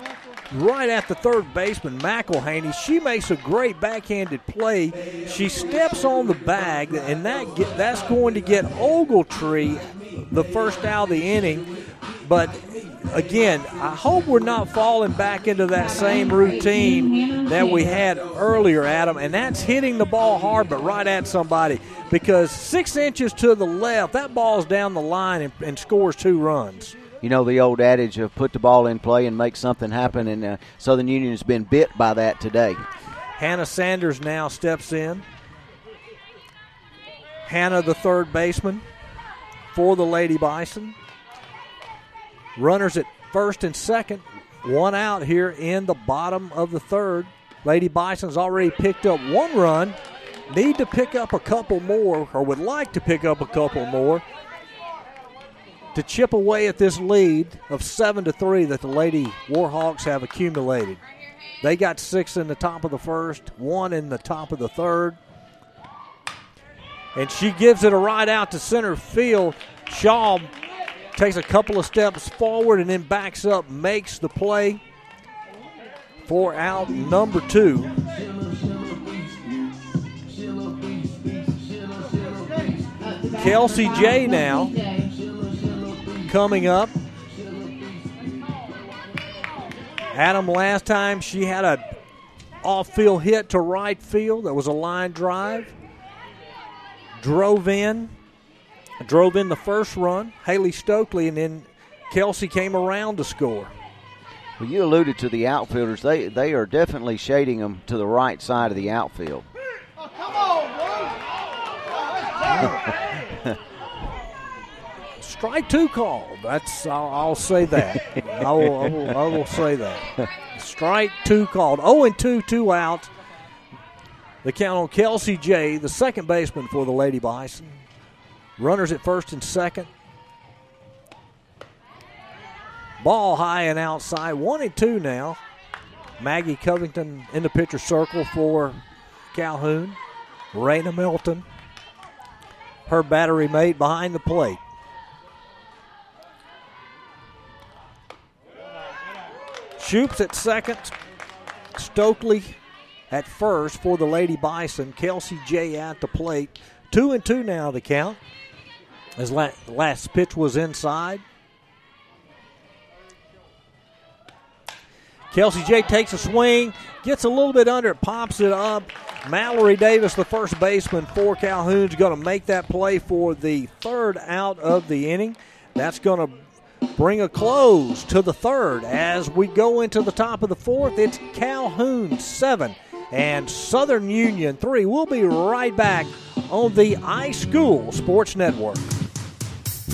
right at the third baseman McElhaney. She makes a great backhanded play. She steps on the bag, and that get, that's going to get Ogletree the first out of the inning. But again, I hope we're not falling back into that same routine that we had earlier, Adam, and that's hitting the ball hard but right at somebody because six inches to the left, that ball's down the line and, and scores two runs. You know the old adage of put the ball in play and make something happen, and uh, Southern Union has been bit by that today. Hannah Sanders now steps in. Hannah, the third baseman for the Lady Bison. Runners at first and second. one out here in the bottom of the third. Lady Bison's already picked up one run. Need to pick up a couple more, or would like to pick up a couple more to chip away at this lead of seven to three that the Lady Warhawks have accumulated. They got six in the top of the first, one in the top of the third. And she gives it a ride out to center field. Shaw takes a couple of steps forward and then backs up, makes the play for out number two. Kelsey J now coming up. Adam, last time she had a off-field hit to right field. That was a line drive. Drove in, drove in the first run. Haley Stokely, and then Kelsey came around to score. Well, you alluded to the outfielders. They they are definitely shading them to the right side of the outfield. Strike two call. That's I'll, I'll say that. I, will, I, will, I will say that. Strike two called. 0 and 2, two out. The count on Kelsey J, the second baseman for the Lady Bison. Runners at first and second. Ball high and outside. One and two now. Maggie Covington in the pitcher circle for Calhoun. Raina Melton, her battery mate behind the plate. Shoops at second. Stokely at first for the Lady Bison. Kelsey J at the plate. Two and two now the count. La- last pitch was inside. Kelsey J takes a swing, gets a little bit under it, pops it up. Mallory Davis, the first baseman for Calhoun, is going to make that play for the third out of the inning. That's going to bring a close to the third. As we go into the top of the fourth, it's Calhoun seven and Southern Union three. We'll be right back on the iSchool Sports Network.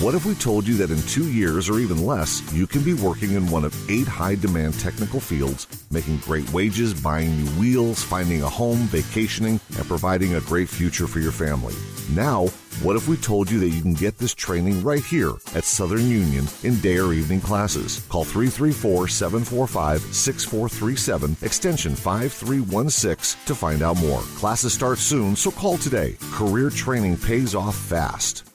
What if we told you that in two years or even less, you can be working in one of eight high demand technical fields, making great wages, buying new wheels, finding a home, vacationing, and providing a great future for your family? Now, what if we told you that you can get this training right here at Southern Union in day or evening classes? Call 334 745 6437, extension 5316 to find out more. Classes start soon, so call today. Career training pays off fast.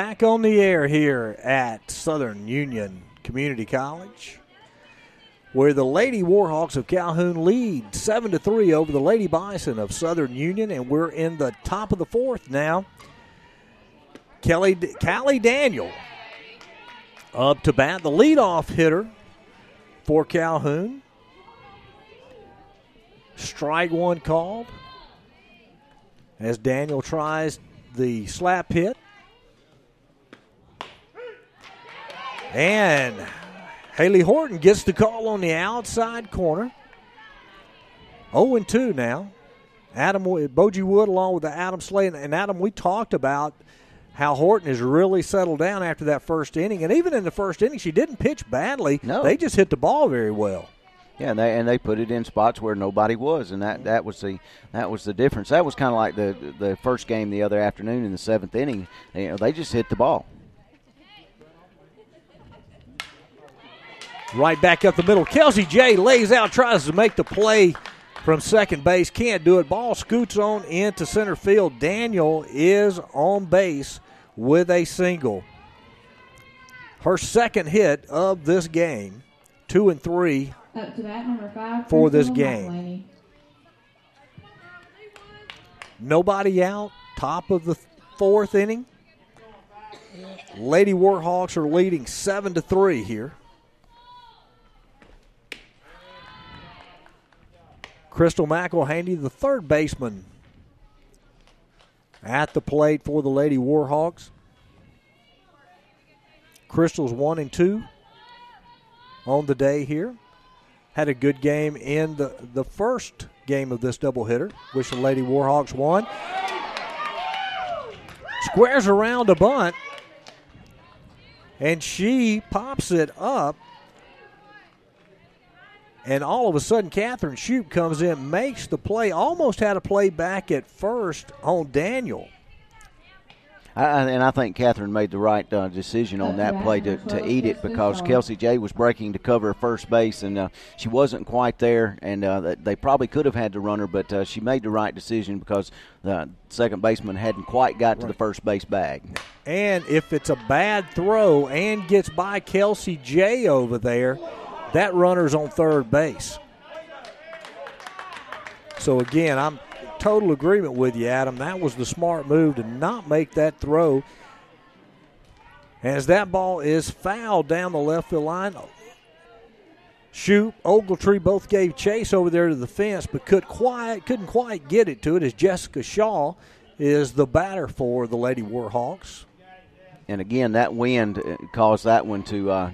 Back on the air here at Southern Union Community College, where the Lady Warhawks of Calhoun lead seven to three over the Lady Bison of Southern Union, and we're in the top of the fourth now. Kelly Callie Daniel up to bat, the leadoff hitter for Calhoun. Strike one called as Daniel tries the slap hit. And Haley Horton gets the call on the outside corner. 0 and 2 now. Adam Bogie Wood along with the Adam Slade. And Adam, we talked about how Horton has really settled down after that first inning. And even in the first inning, she didn't pitch badly. No. They just hit the ball very well. Yeah, and they and they put it in spots where nobody was, and that, that was the that was the difference. That was kind of like the the first game the other afternoon in the seventh inning. You know, they just hit the ball. Right back up the middle. Kelsey J lays out, tries to make the play from second base. Can't do it. Ball scoots on into center field. Daniel is on base with a single. Her second hit of this game, two and three five. For this game. Nobody out. Top of the fourth inning. Lady Warhawks are leading seven to three here. Crystal McElhaney, the third baseman, at the plate for the Lady Warhawks. Crystal's one and two on the day here. Had a good game in the, the first game of this doubleheader, which the Lady Warhawks won. Squares around a bunt, and she pops it up. And all of a sudden, Catherine Shoop comes in, makes the play, almost had a play back at first on Daniel. I, I- and I think Catherine made the right uh, decision on that play to, to eat it because Kelsey J was breaking to cover first base and uh, she wasn't quite there, and uh, they probably could have had to run her, but uh, she made the right decision because the second baseman hadn't quite got to the first base bag. And if it's a bad throw and gets by Kelsey J over there, that runner's on third base. So again, I'm total agreement with you, Adam. That was the smart move to not make that throw. As that ball is fouled down the left field line, Shoop, Ogletree both gave chase over there to the fence, but could quite couldn't quite get it to it. As Jessica Shaw is the batter for the Lady Warhawks. And again, that wind caused that one to, uh,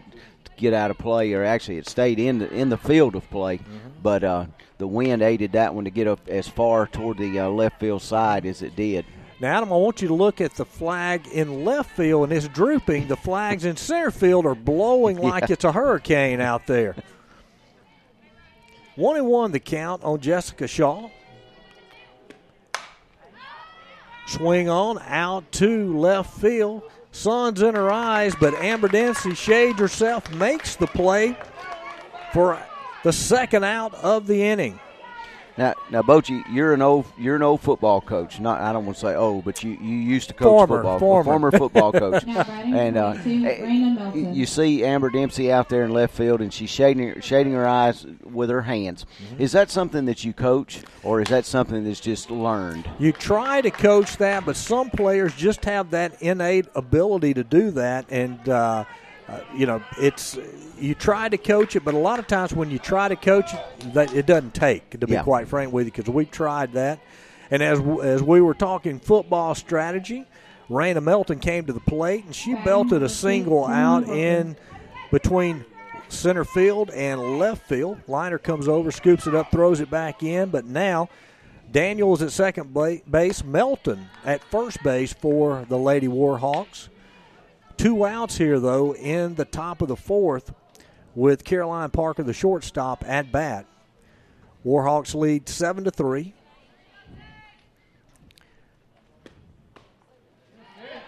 get out of play, or actually, it stayed in the in the field of play, but uh, the wind aided that one to get up as far toward the uh, left field side as it did. Now, Adam, I want you to look at the flag in left field, and it's drooping. The flags in center field are blowing like Yeah. it's a hurricane out there. One and one the count on Jessica Shaw. Swing on out to left field. Sun's in her eyes, but Amber Dempsey shades herself, makes the play for the second out of the inning. Now, now, Bogie, you're an old you're an old football coach. Not I don't want to say old, but you, you used to coach Former, football, former. former football coach. And uh, number two, eh, Raina Melton. you see Amber Dempsey out there in left field, and she's shading her, shading her eyes with her hands. Mm-hmm. Is that something that you coach, or is that something that's just learned? You try to coach that, but some players just have that innate ability to do that, and uh, uh, you know it's you try to coach it, but a lot of times when you try to coach it, that it doesn't take. To be Yeah. quite frank with you, because we tried that, and as as we were talking football strategy, Raina Melton came to the plate and she belted a single out in between center field and left field. Liner comes over, scoops it up, throws it back in, but now. Daniels at second base, Melton at first base for the Lady Warhawks. Two outs here, though, in the top of the fourth with Caroline Parker, the shortstop, at bat. Warhawks lead 7 to 3.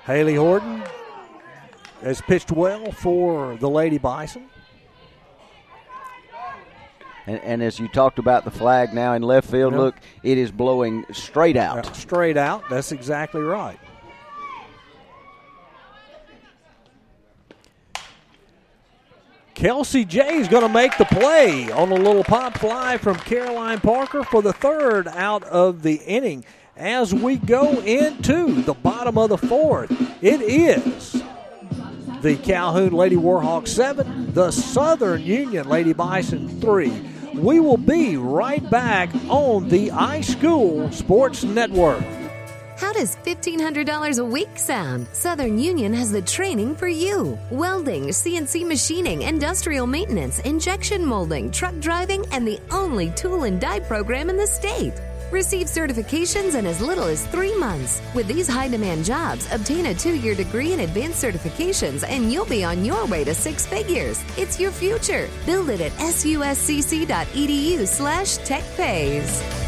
Haley Horton has pitched well for the Lady Bison. And, and as you talked about the flag now in left field, Yep. look, it is blowing straight out. Straight out. That's exactly right. Kelsey J is going to make the play on a little pop fly from Caroline Parker for the third out of the inning. As we go into the bottom of the fourth, it is the Calhoun Lady Warhawk 7, the Southern Union Lady Bison 3. We will be right back on the iSchool Sports Network. How does $1,500 a week sound? Southern Union has the training for you welding, CNC machining, industrial maintenance, injection molding, truck driving, and the only tool and die program in the state. Receive certifications in as little as three months. With these high demand jobs, obtain a two year degree in advanced certifications and you'll be on your way to six figures. It's your future. Build it at suscc.edu slash techpays.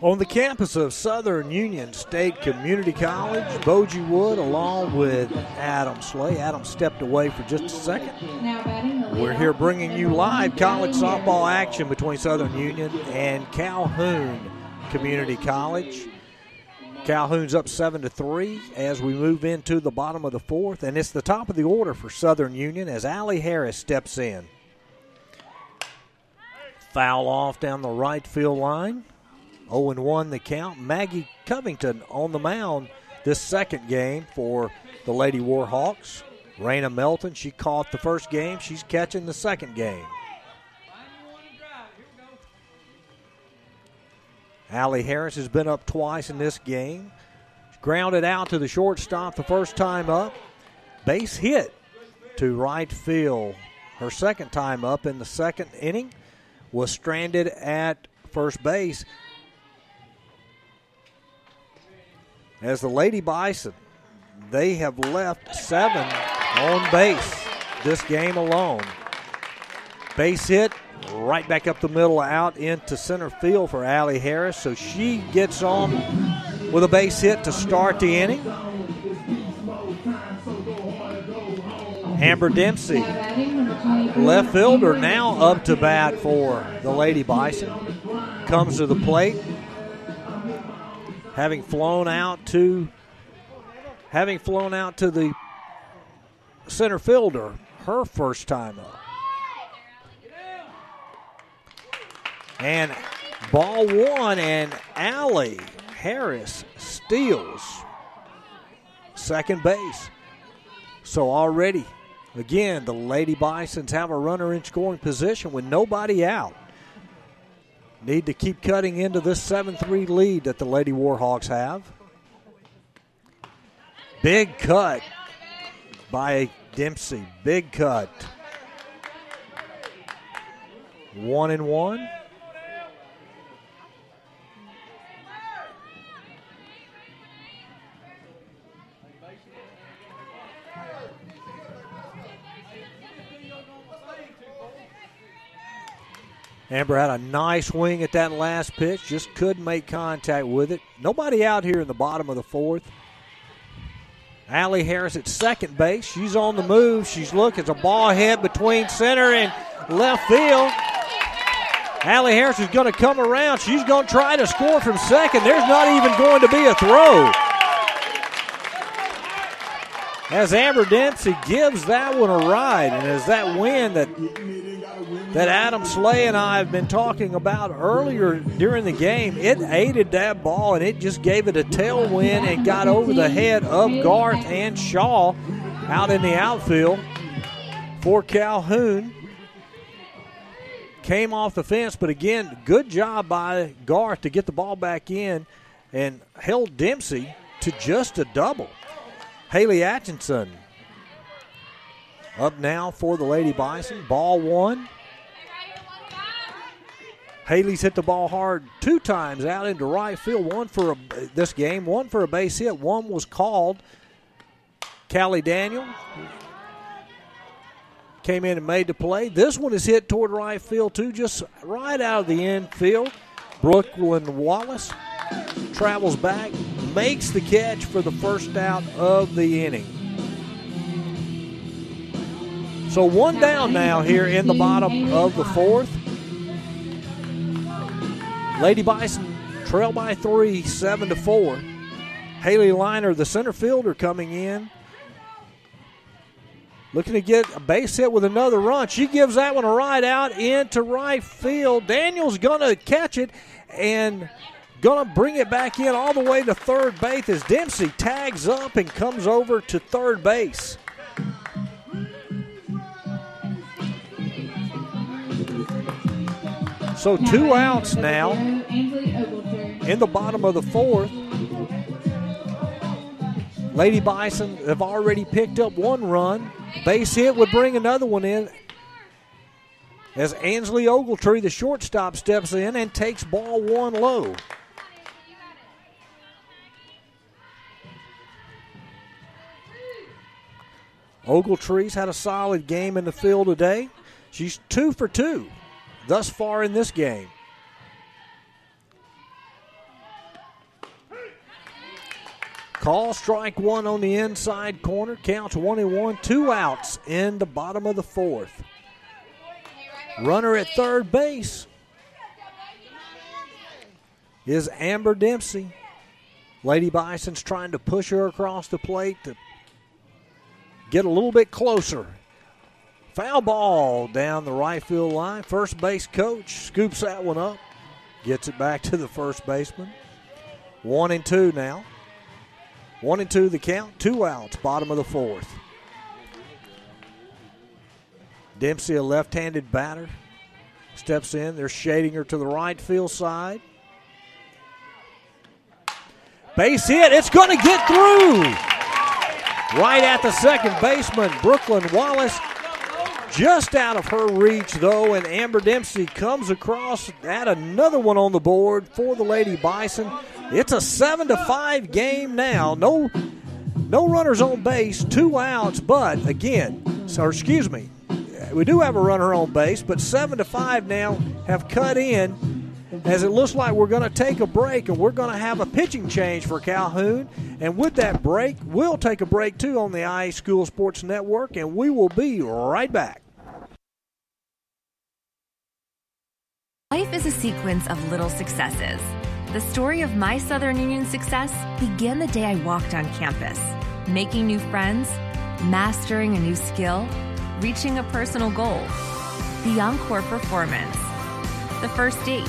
On the campus of Southern Union State Community College, Bogie Wood along with Adam Slay. Adam stepped away for just a second. Now batting the We're here bringing you live college softball action between Southern Union and Calhoun Community College. Calhoun's up seven to three as we move into the bottom of the fourth, and it's the top of the order for Southern Union as Allie Harris steps in. Foul off down the right field line. 0 1 the count. Maggie Covington on the mound this second game for the Lady Warhawks. Raina Melton, she caught the first game. She's catching the second game. Allie Harris has been up twice in this game. Grounded out to the shortstop the first time up. Base hit to right field. Her second time up in the second inning was stranded at first base. As the Lady Bison, they have left seven on base this game alone. Base hit right back up the middle, out into center field for Allie Harris. So she gets on with a base hit to start the inning. Amber Dempsey, Now batting number 23. left fielder, now up to bat for the Lady Bison. Comes to the plate, having flown out to having flown out to the center fielder her first time up. And ball one, and Allie Harris steals second base. So already, again, the Lady Bisons have a runner in scoring position with nobody out. Need to keep cutting into this 7 3 lead that the Lady Warhawks have. Big cut by Dempsey. Big cut. One and one. Amber had a nice swing at that last pitch, just couldn't make contact with it. Nobody out here in the bottom of the fourth. Allie Harris at second base. She's on the move. She's looking. It's a ball hit between center and left field. Allie Harris is going to come around. She's going to try to score from second. There's not even going to be a throw. As Amber Dempsey gives that one a ride, and as that win that that Adam Slay and I have been talking about earlier during the game, it aided that ball and it just gave it a tailwind and got over the head of Garth and Shaw out in the outfield for Calhoun. Came off the fence, but again, good job by Garth to get the ball back in and held Dempsey to just a double. Haley Atkinson up now for the Lady Bison. Ball one. Haley's hit the ball hard two times out into right field. One for a, this game, one for a base hit. One was called. Callie Daniel came in and made the play. This one is hit toward right field, too, just right out of the infield. Brooklyn Wallace travels back, makes the catch for the first out of the inning. So one down now here in the bottom of the fourth. Lady Bison trail by three, seven to four. Haley Liner, the center fielder, coming in. Looking to get a base hit with another run. She gives that one a ride out into right field. Daniels going to catch it and to bring it back in all the way to third base as Dempsey tags up and comes over to third base. So two outs now in the bottom of the fourth. Lady Bison have already picked up one run. Base hit would bring another one in as Ansley Ogletree, the shortstop, steps in and takes ball one low. Ogletree's had a solid game in the field today. She's two for two thus far in this game. Call strike one on the inside corner. Counts one and one. Two outs in the bottom of the fourth. Runner at third base is Amber Dempsey. Lady Bison's trying to push her across the plate to get a little bit closer. Foul ball down the right field line. First base coach scoops that one up, gets it back to the first baseman. One and two now. One and two the count, two outs, bottom of the fourth. Dempsey, a left handed batter, steps in. They're shading her to the right field side. Base hit. It's going to get through. Right at the second baseman, Brooklyn Wallace. Just out of her reach, though, and Amber Dempsey comes across, add another one on the board for the Lady Bison. It's a seven to five game now. No, no runners on base, two outs. But again, so excuse me, we do have a runner on base, but seven to five now have cut in. As it looks like we're going to take a break and we're going to have a pitching change for Calhoun. And with that break, we'll take a break too on the iSchool Sports Network, and we will be right back. Life is a sequence of little successes. The story of my Southern Union success began the day I walked on campus, making new friends, mastering a new skill, reaching a personal goal. The encore performance, the first date,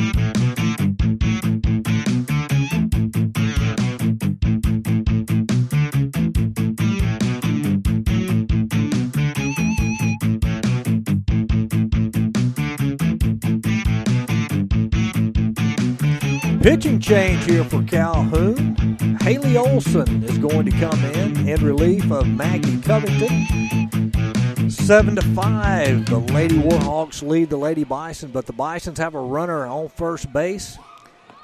Pitching change here for Calhoun. Haley Olson is going to come in in relief of Maggie Covington. Seven to five, the Lady Warhawks lead the Lady Bison, but the Bisons have a runner on first base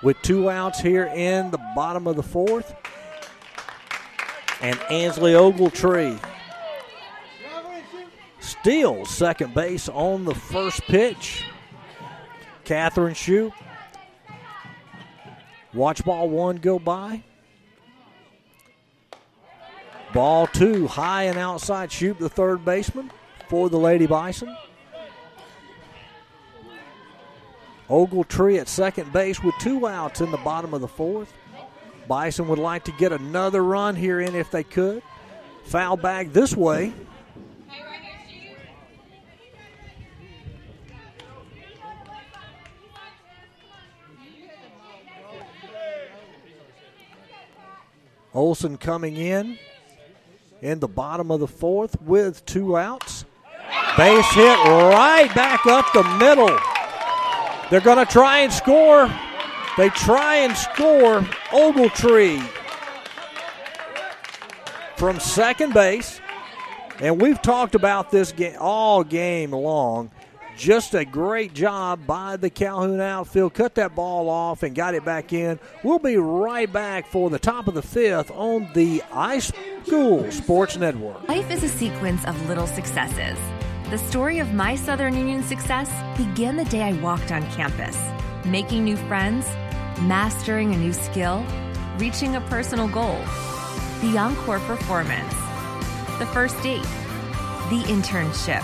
with two outs here in the bottom of the fourth. And Ansley Ogletree steals second base on the first pitch. Catherine Shoop Watch ball one go by. Ball two, high and outside. Shoop the third baseman for the Lady Bison. Ogletree at second base with two outs in the bottom of the fourth. Bison would like to get another run here in if they could. Foul bag this way. Olson coming in in the bottom of the fourth with two outs. Base hit right back up the middle. They're going to try and score. They try and score Ogletree from second base. And we've talked about this game all game long. Just a great job by the Calhoun outfield. Cut that ball off and got it back in. We'll be right back for the top of the fifth on the iSchool Sports Network. Life is a sequence of little successes. The story of my Southern Union success began the day I walked on campus, making new friends, mastering a new skill, reaching a personal goal, the encore performance, the first date, the internship,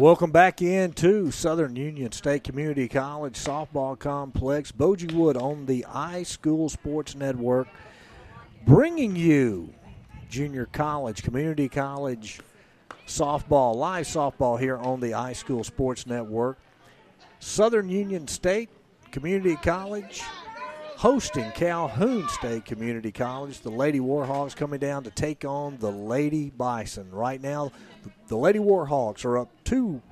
Welcome back into Southern Union State Community College Softball Complex. Bogie Wood on the iSchool Sports Network, bringing you junior college, community college softball, live softball here on the iSchool Sports Network. Southern Union State Community College hosting Calhoun State Community College. The Lady Warhawks coming down to take on the Lady Bison. Right now, the Lady Warhawks are up two,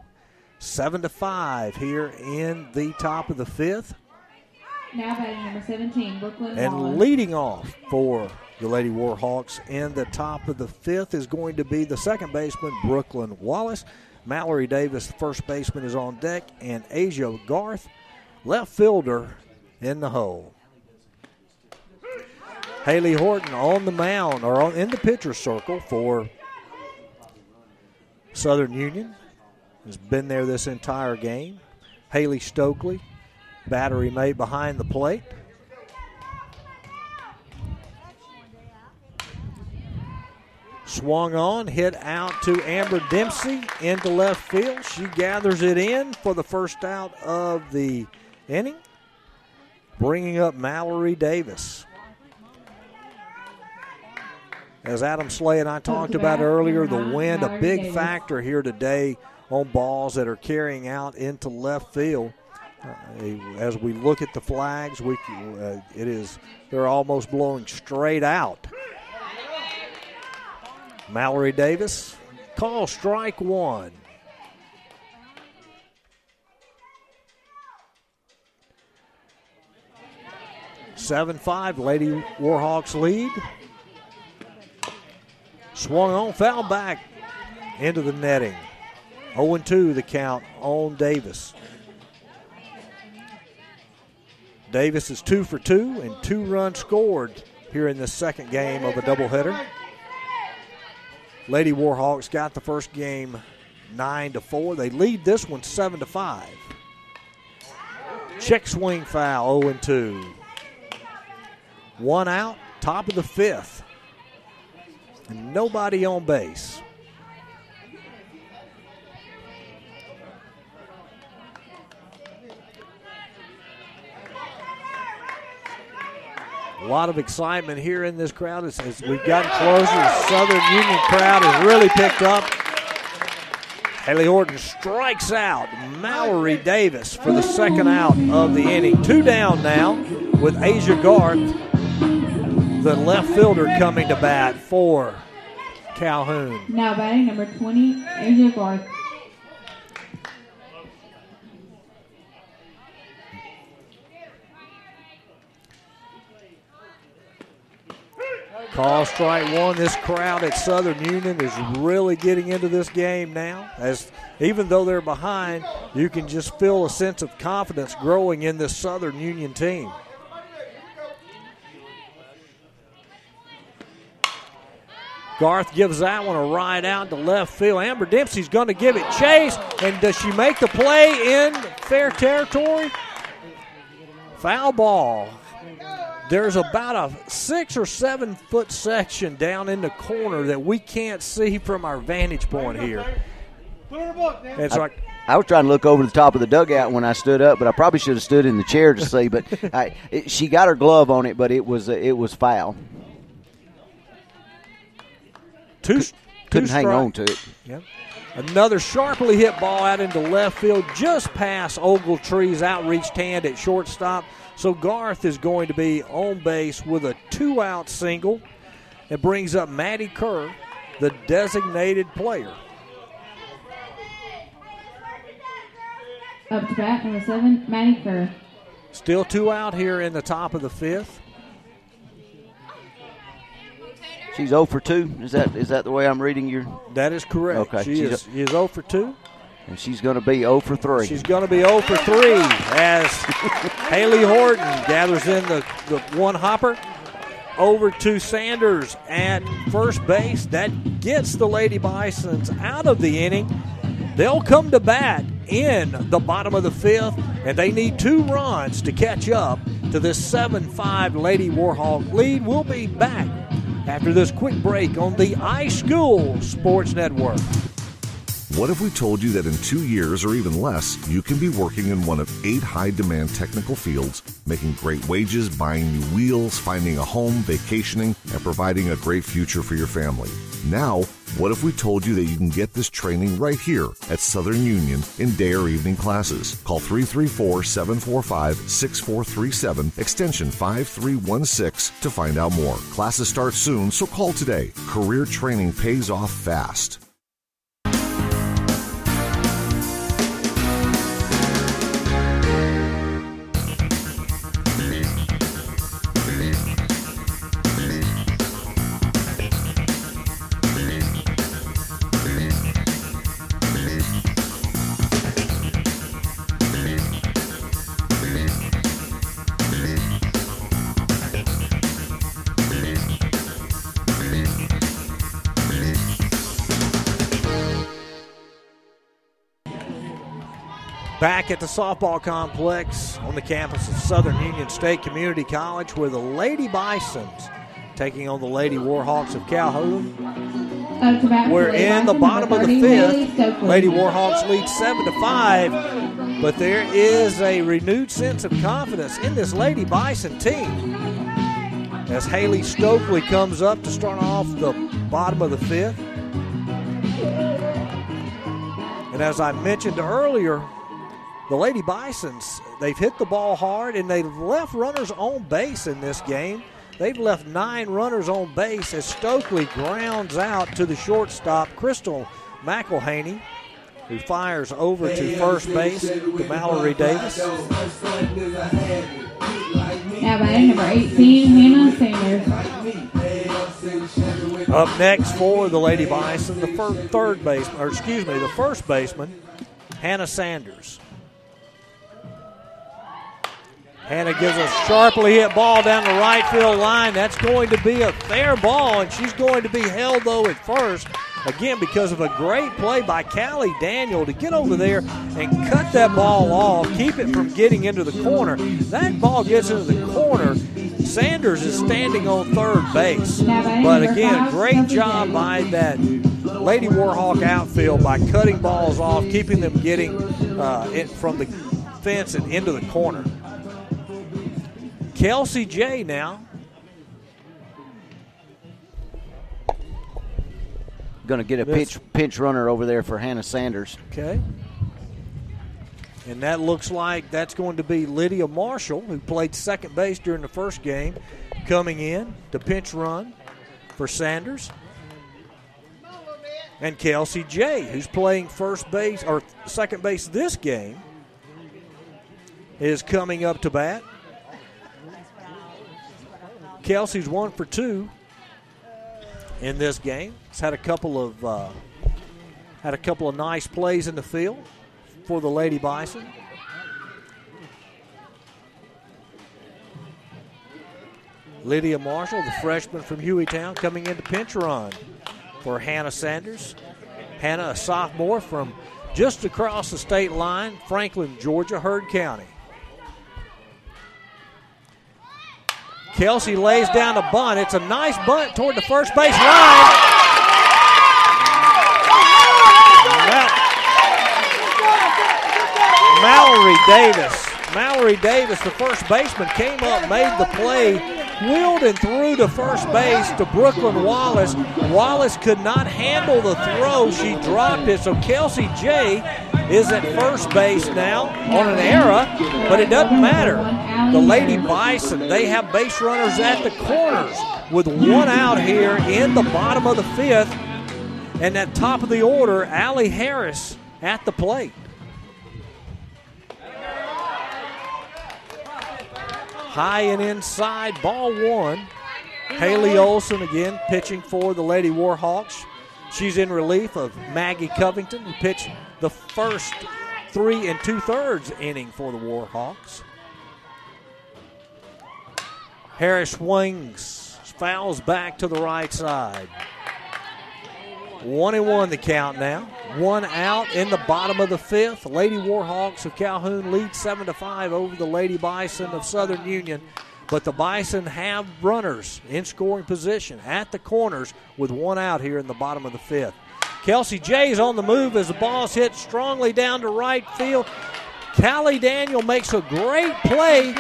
seven to five here in the top of the fifth. Now batting number 17, Brooklyn And Wallace. leading off for the Lady Warhawks in the top of the fifth is going to be the second baseman, Brooklyn Wallace. Mallory Davis, the first baseman, is on deck, and Asia Garth, left fielder, in the hole. Haley Horton on the mound or on, in the pitcher circle for Southern Union. Has been there this entire game. Haley Stokely, battery mate behind the plate. Swung on, hit out to Amber Dempsey into left field. She gathers it in for the first out of the inning, bringing up Mallory Davis. As Adam Slay and I talked about earlier, the wind, a big factor here today on balls that are carrying out into left field. Uh, as we look at the flags, we uh, it is they're almost blowing straight out. Mallory Davis, call strike one. Seven five, Lady Warhawks lead. Swung on, foul back into the netting. 0 2 the count on Davis. Davis is two for two and two runs scored here in the second game of a doubleheader. Lady Warhawks got the first game nine to four. They lead this one seven to five. Check swing foul 0 2. One out, top of the fifth. And nobody on base. A lot of excitement here in this crowd as, as we've gotten closer. The Southern Union crowd has really picked up. Haley Horton strikes out Mallory Davis for the second out of the inning. Two down now with Asia Garth, the left fielder, coming to bat for Calhoun. Now batting number 20, Asia Garth. Call strike one. This crowd at Southern Union is really getting into this game now. As even though they're behind, you can just feel a sense of confidence growing in this Southern Union team. Garth gives that one a ride out to left field. Amber Dempsey's going to give it chase, and does she make the play in fair territory? Foul ball. There's about a six or seven foot section down in the corner that we can't see from our vantage point here. It's I, like I was trying to look over the top of the dugout when I stood up, but I probably should have stood in the chair to see. But I, it, she got her glove on it, but it was uh, it was foul. Two. Couldn't two hang strike- on to it. Yep. Another sharply hit ball out into left field, just past Ogletree's outreached hand at shortstop. So Garth is going to be on base with a two out single. It brings up Maddie Kerr, the designated player. Up to bat, number seven, Maddie Kerr. Still two out here in the top of the fifth. She's 0 for 2. Is that is that the way I'm reading your? That is correct. Okay, She she's is, she is 0 for 2. And she's going to be 0 for 3. She's going to be 0 for 3 as Haley Horton gathers in the, the one hopper over to Sanders at first base. That gets the Lady Bisons out of the inning. They'll come to bat in the bottom of the fifth, and they need two runs to catch up to this 7 5 Lady Warhawk lead. We'll be back after this quick break on the iSchool Sports Network. What if we told you that in two years or even less, you can be working in one of eight high demand technical fields, making great wages, buying new wheels, finding a home, vacationing, and providing a great future for your family? Now, what if we told you that you can get this training right here at Southern Union in day or evening classes? Call 334 745 6437, extension 5316 to find out more. Classes start soon, so call today. Career training pays off fast. Back at the softball complex on the campus of Southern Union State Community College, where the Lady Bisons taking on the Lady Warhawks of Calhoun. Up to bat, We're in the bottom of the fifth. Lady Warhawks lead seven to five, but there is a renewed sense of confidence in this Lady Bison team. As Haley Stokely comes up to start off the bottom of the fifth. And as I mentioned earlier, the Lady Bisons, they've hit the ball hard and they've left runners on base in this game. They've left nine runners on base as Stokely grounds out to the shortstop, Crystal McElhaney, who fires over to first base to Mallory Davis. Now batting number 18, Hannah Sanders. Up next for the Lady Bison, the fir- third baseman, or excuse me, the first baseman, Hannah Sanders. Hannah gives a sharply hit ball down the right field line. That's going to be a fair ball, and she's going to be held, though, at first. Again, because of a great play by Callie Daniel to get over there and cut that ball off, keep it from getting into the corner. That ball gets into the corner. Sanders is standing on third base. But again, great job by that Lady Warhawk outfield by cutting balls off, keeping them getting uh, in, from the fence and into the corner. Kelsey J now. Going to get a pinch pinch runner over there for Hannah Sanders. Okay. And that looks like that's going to be Lydia Marshall, who played second base during the first game, coming in to pinch run for Sanders. And Kelsey J, who's playing first base or second base this game, is coming up to bat. Kelsey's one for two in this game. He's had a couple of uh, had a couple of nice plays in the field for the Lady Bison. Lydia Marshall, the freshman from Hueytown, coming into pinch run for Hannah Sanders. Hannah, a sophomore from just across the state line, Franklin, Georgia, Heard County. Kelsey lays down a bunt. It's a nice bunt toward the first base line. Mallory Davis. Mallory Davis, the first baseman, came up, made the play wheeled and threw to first base to Brooklyn Wallace. Wallace could not handle the throw. She dropped it. So Kelsey J is at first base now on an error, but it doesn't matter. The Lady Bison, they have base runners at the corners with one out here in the bottom of the fifth. And at top of the order, Allie Harris at the plate. High and inside, ball one. Haley Olson again pitching for the Lady Warhawks. She's in relief of Maggie Covington, who pitched the first three and two thirds inning for the Warhawks. Harris swings, fouls back to the right side. One and one the count now. One out in the bottom of the fifth. Lady Warhawks of Calhoun lead seven to five over the Lady Bison of Southern Union. But the Bison have runners in scoring position at the corners with one out here in the bottom of the fifth. Kelsey J is on the move as the ball's hit strongly down to right field. Callie Daniel makes a great play.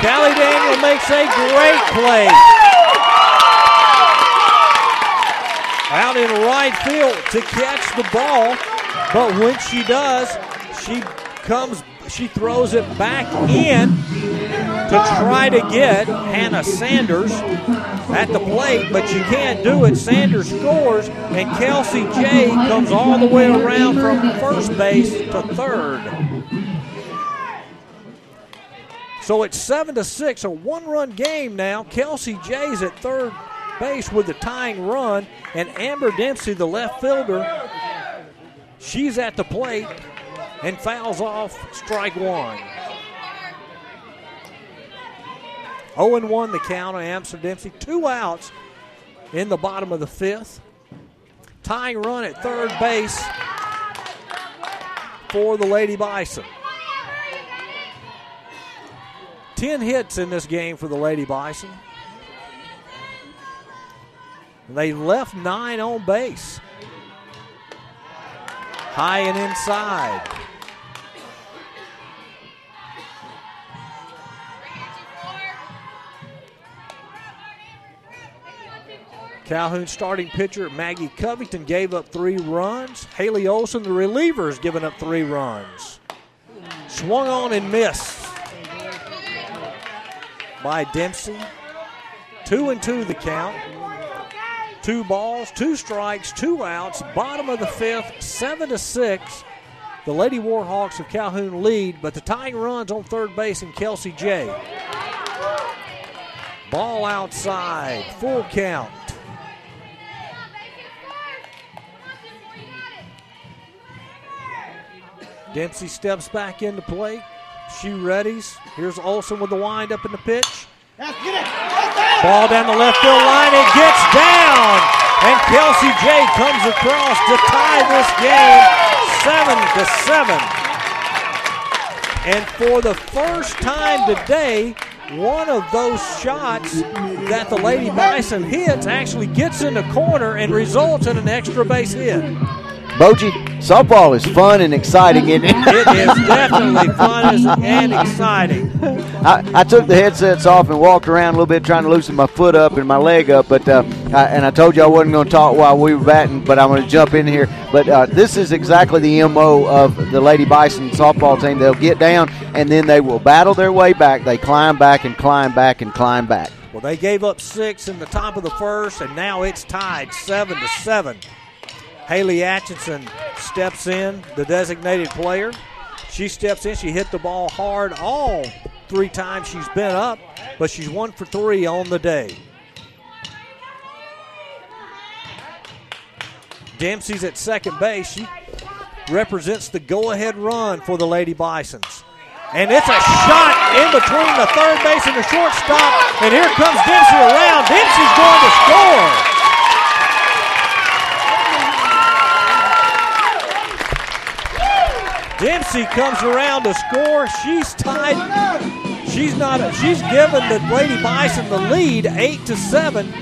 Callie Daniel makes a great play. Out in right field to catch the ball, but when she does, she comes, she throws it back in to try to get Hannah Sanders at the plate, but she can't do it. Sanders scores, and Kelsey J comes all the way around from first base to third. So it's seven to six, a one-run game now. Kelsey J's at third base with the tying run, and Amber Dempsey, the left fielder, she's at the plate and fouls off strike one. 0 1 the count on Amber Dempsey. Two outs in the bottom of the fifth. Tying run at third base for the Lady Bison. 10 hits in this game for the Lady Bison. They left nine on base. High and inside. Calhoun starting pitcher Maggie Covington gave up three runs. Haley Olson, the reliever, has given up three runs. Swung on and missed by Dempsey. Two and two the count. Two balls, two strikes, two outs. Bottom of the fifth, seven to six. The Lady Warhawks of Calhoun lead, but the tying runs on third base and Kelsey J. Ball outside, full count. Dempsey steps back into play. She readies. Here's Olson with the wind up in the pitch. Ball down the left field line. It gets down. And Kelsey J comes across to tie this game seven to seven. And for the first time today, one of those shots that the Lady Bison hits actually gets in the corner and results in an extra base hit. Bogie, softball is fun and exciting, isn't it? It is definitely fun and exciting. I, I took the headsets off and walked around a little bit trying to loosen my foot up and my leg up, but uh, I, and I told you I wasn't going to talk while we were batting, but I'm going to jump in here. But uh, this is exactly the MO of the Lady Bison softball team. They'll get down and then they will battle their way back. They climb back and climb back and climb back. Well, they gave up six in the top of the first, and now it's tied seven to seven. Haley Atchison steps in, the designated player. She steps in. She hit the ball hard all three times she's been up, but she's one for three on the day. Dempsey's at second base. She represents the go ahead run for the Lady Bisons. And it's a shot in between the third base and the shortstop. And here comes Dempsey around. Dempsey's going to score. Dempsey comes around to score. She's tied. She's not. She's given the Lady Bison the lead, eight to seven.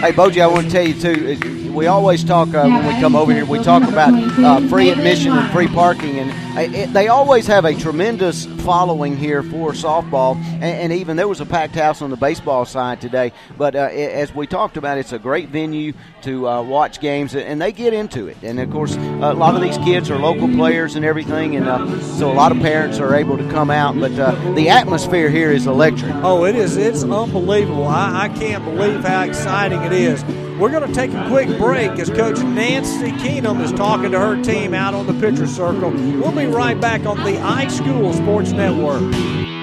Hey, Bogie, I want to tell you too. We always talk uh, when we come over here. We talk about uh, free admission and free parking, and uh, it, they always have a tremendous following here for softball. And, and, even there was a packed house on the baseball side today. But uh, as we talked about, it's a great venue to uh, watch games, and they get into it. And of course, a lot of these kids are local players and everything, and uh, so a lot of parents are able to come out. But the atmosphere here is electric. Oh, it is. It's unbelievable. I, I can't believe how exciting it is. We're going to take a quick break as Coach Nancy Keenum is talking to her team out on the pitcher circle. We'll be right back on the iSchool Sports Network.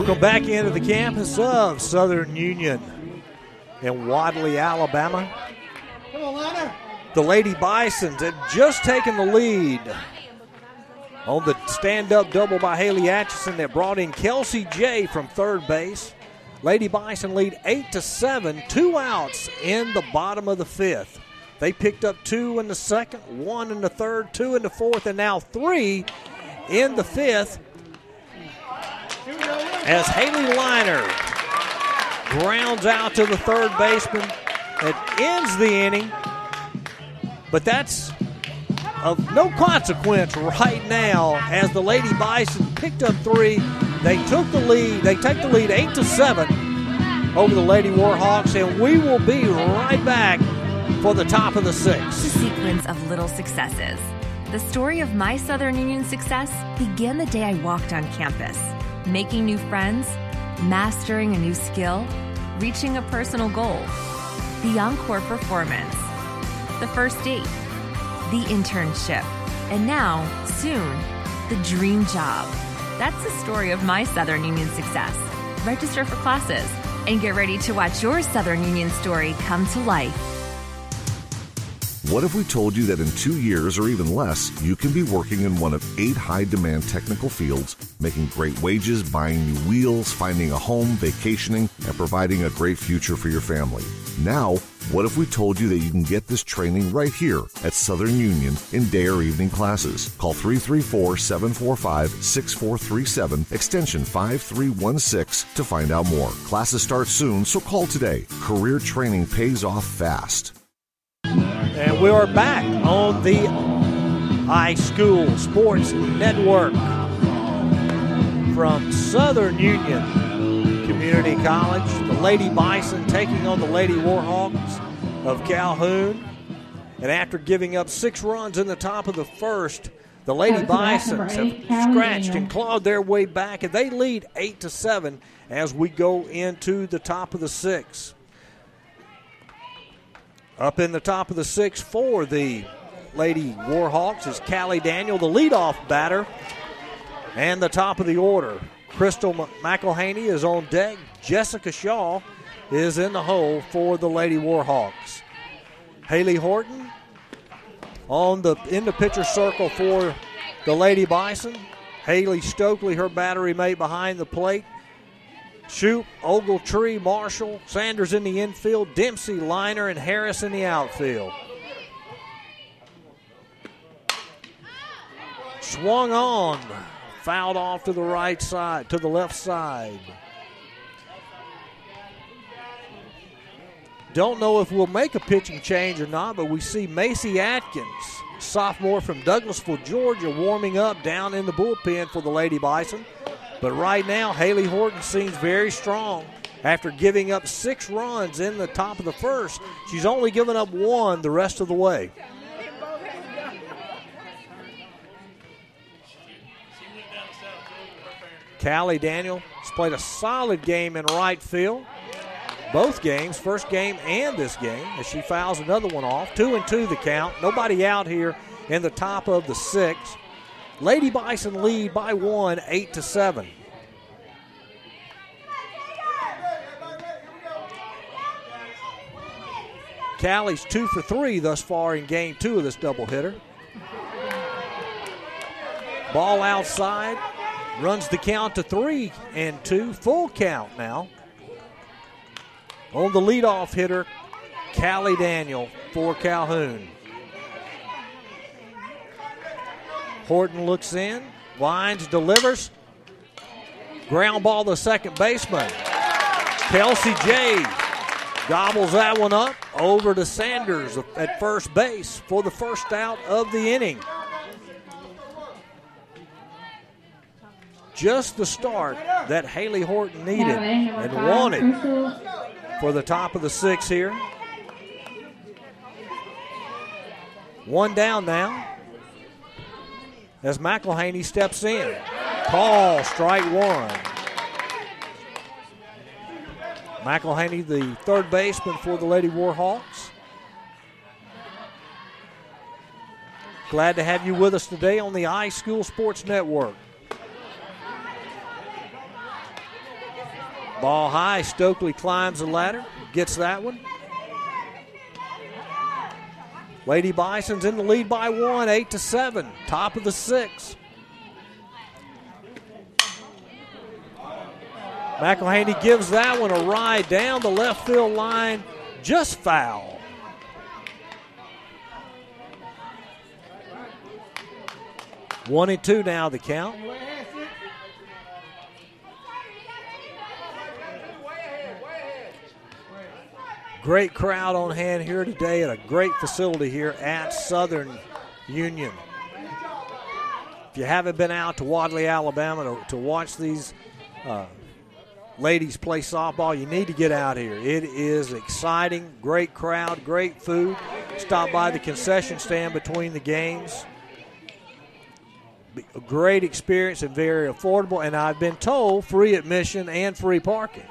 Welcome back into the campus of Southern Union in Wadley, Alabama. The Lady Bisons had just taken the lead on the stand up double by Haley Atchison that brought in Kelsey J from third base. Lady Bison lead 8 to 7, two outs in the bottom of the fifth. They picked up two in the second, one in the third, two in the fourth, and now three in the fifth as Haley Liner grounds out to the third baseman. It ends the inning, but that's of no consequence right now as the Lady Bison picked up three. They took the lead. They take the lead eight to seven over the Lady Warhawks, and we will be right back for the top of the. The sequence of little successes. The story of my Southern Union success began the day I walked on campus making new friends, mastering a new skill, reaching a personal goal, the encore performance, the first date, the internship, and now, soon, the dream job. That's the story of my Southern Union success. Register for classes and get ready to watch your Southern Union story come to life. What if we told you that in two years or even less, you can be working in one of eight high demand technical fields, making great wages, buying new wheels, finding a home, vacationing, and providing a great future for your family? Now, what if we told you that you can get this training right here at Southern Union in day or evening classes? Call 334 745 6437, extension 5316 to find out more. Classes start soon, so call today. Career training pays off fast. And we are back on the iSchool Sports Network from Southern Union Community College. The Lady Bison taking on the Lady Warhawks of Calhoun. And after giving up six runs in the top of the first, the Lady Bisons have scratched and clawed their way back, and they lead eight to seven as we go into the top of the sixth. Up in the top of the six for the Lady Warhawks is Callie Daniel, the leadoff batter, and the top of the order. Crystal McElhaney is on deck. Jessica Shaw is in the hole for the Lady Warhawks. Haley Horton on the in the pitcher circle for the Lady Bison. Haley Stokely, her battery mate behind the plate. Shoop, Ogletree, Marshall, Sanders in the infield, Dempsey, Liner, and Harris in the outfield. Swung on, fouled off to the right side, to the left side. Don't know if we'll make a pitching change or not, but we see Macy Atkins, sophomore from Douglasville, Georgia, warming up down in the bullpen for the Lady Bison. But right now, Haley Horton seems very strong. After giving up six runs in the top of the first, she's only given up one the rest of the way. Callie Daniel has played a solid game in right field. Both games, first game and this game, as she fouls another one off. Two and two the count. Nobody out here in the top of the sixth. Lady Bison lead by one, eight to seven. Callie's two for three thus far in game two of this doubleheader. Ball outside, runs the count to three and two, full count now. On the leadoff hitter, Callie Daniel for Calhoun. Horton looks in, winds, delivers. Ground ball to second baseman. Kelsey J gobbles that one up over to Sanders at first base for the first out of the inning. Just the start that Haley Horton needed and wanted for the top of the six here. One down now as McElhaney steps in. Call, strike one. McElhaney, the third baseman for the Lady Warhawks. Glad to have you with us today on the iSchool Sports Network. Ball high, Stokely climbs the ladder, gets that one. Lady Bison's in the lead by one, eight to seven, top of the six. McElhaney gives that one a ride down the left field line, just foul. One and two now the count. Great crowd on hand here today at a great facility here at Southern Union. If you haven't been out to Wadley, Alabama to, to watch these uh, ladies play softball, you need to get out here. It is exciting, great crowd, great food. Stop by the concession stand between the games. A great experience and very affordable, and I've been told free admission and free parking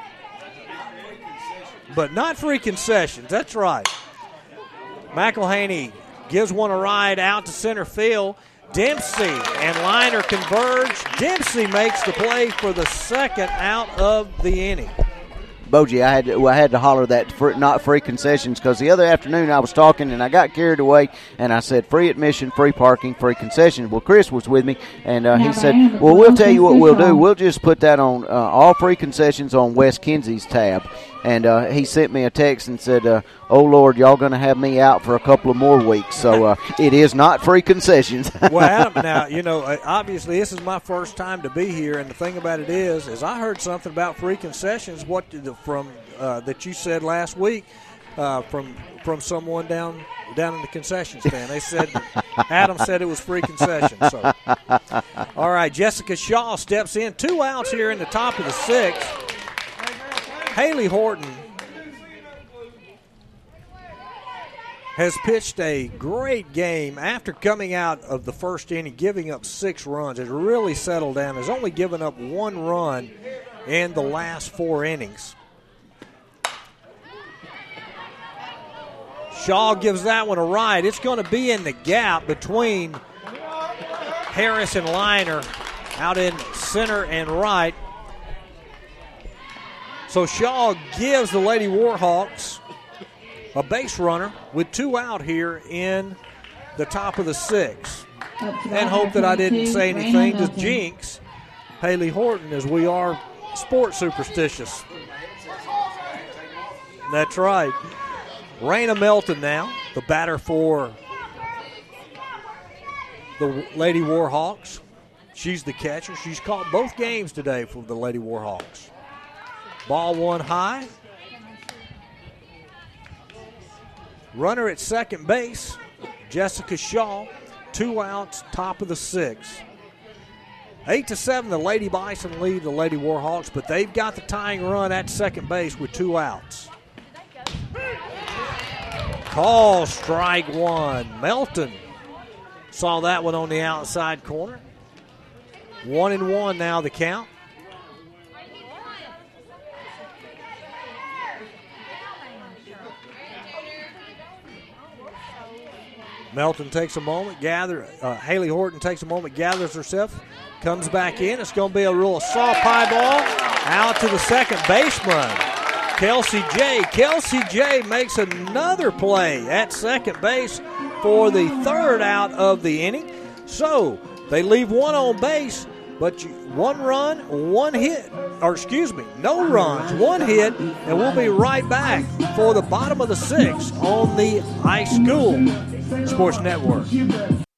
but not free concessions. That's right. McElhaney gives one a ride out to center field. Dempsey and Liner converge. Dempsey makes the play for the second out of the inning. Bogie, I had to, I had to holler that for, not free concessions because the other afternoon I was talking and I got carried away and I said free admission, free parking, free concessions. Well, Chris was with me and uh, he said, "Well, we'll tell you what we'll do. We'll just put that on uh, all free concessions on Wes Kinsey's tab." And uh, he sent me a text and said, uh, "Oh Lord, y'all going to have me out for a couple of more weeks, so uh, it is not free concessions." Well, Adam, now you know. Obviously, this is my first time to be here, and the thing about it is, is I heard something about free concessions. What from uh, that you said last week uh, from from someone down down in the concession stand? They said Adam said it was free concessions. So, all right, Jessica Shaw steps in. Two outs here in the top of the sixth. Haley Horton has pitched a great game after coming out of the first inning, giving up six runs. Has really settled down. Has only given up one run in the last four innings. Shaw gives that one a ride. It's going to be in the gap between Harris and Liner out in center and right. So Shaw gives the Lady Warhawks a base runner with two out here in the top of the sixth. And hope that I didn't say anything to jinx Haley Horton as we are sports superstitious. That's right. Raina Melton now, the batter for the Lady Warhawks. She's the catcher. She's caught both games today for the Lady Warhawks. Ball one high. Runner at second base, Jessica Shaw. Two outs, top of the sixth. Eight to seven, the Lady Bison lead the Lady Warhawks, but they've got the tying run at second base with two outs. Call strike one. Melton saw that one on the outside corner. One and one now the count. Melton takes a moment, gather. Uh, Haley Horton takes a moment, gathers herself, comes back in. It's going to be a real soft pie ball out to the second baseman. Kelsey J. Kelsey J makes another play at second base for the third out of the inning. So they leave one on base, but one run, one hit, or excuse me, no runs, one hit, and we'll be right back for the bottom of the sixth on the iSchool Sports Network.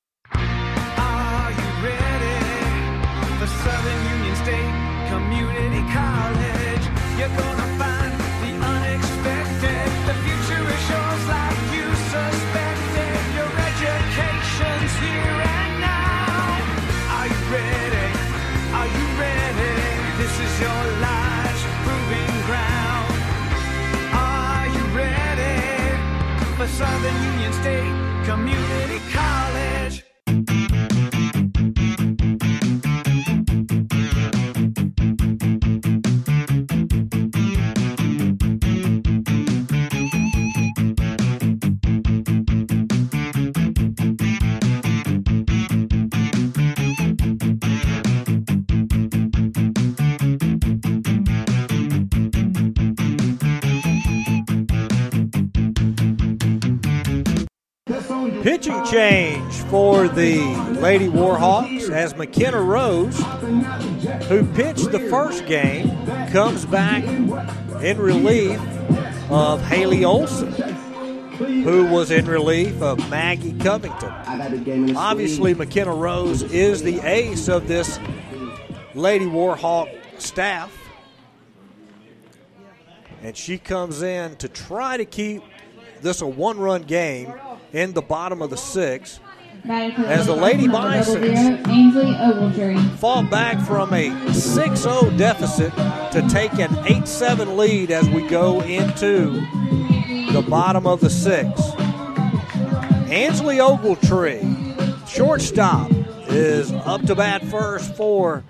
Pitching change for the Lady Warhawks as McKenna Rose, who pitched the first game, comes back in relief of Haley Olson, who was in relief of Maggie Covington. Obviously, McKenna Rose is the ace of this Lady Warhawk staff. And she comes in to try to keep this a one run game in the bottom of the sixth. As the Lady Bisons fall back from a 6 0 deficit to take an 8 7 lead as we go into the bottom of the sixth. Ansley Ogletree, shortstop, is up to bat first for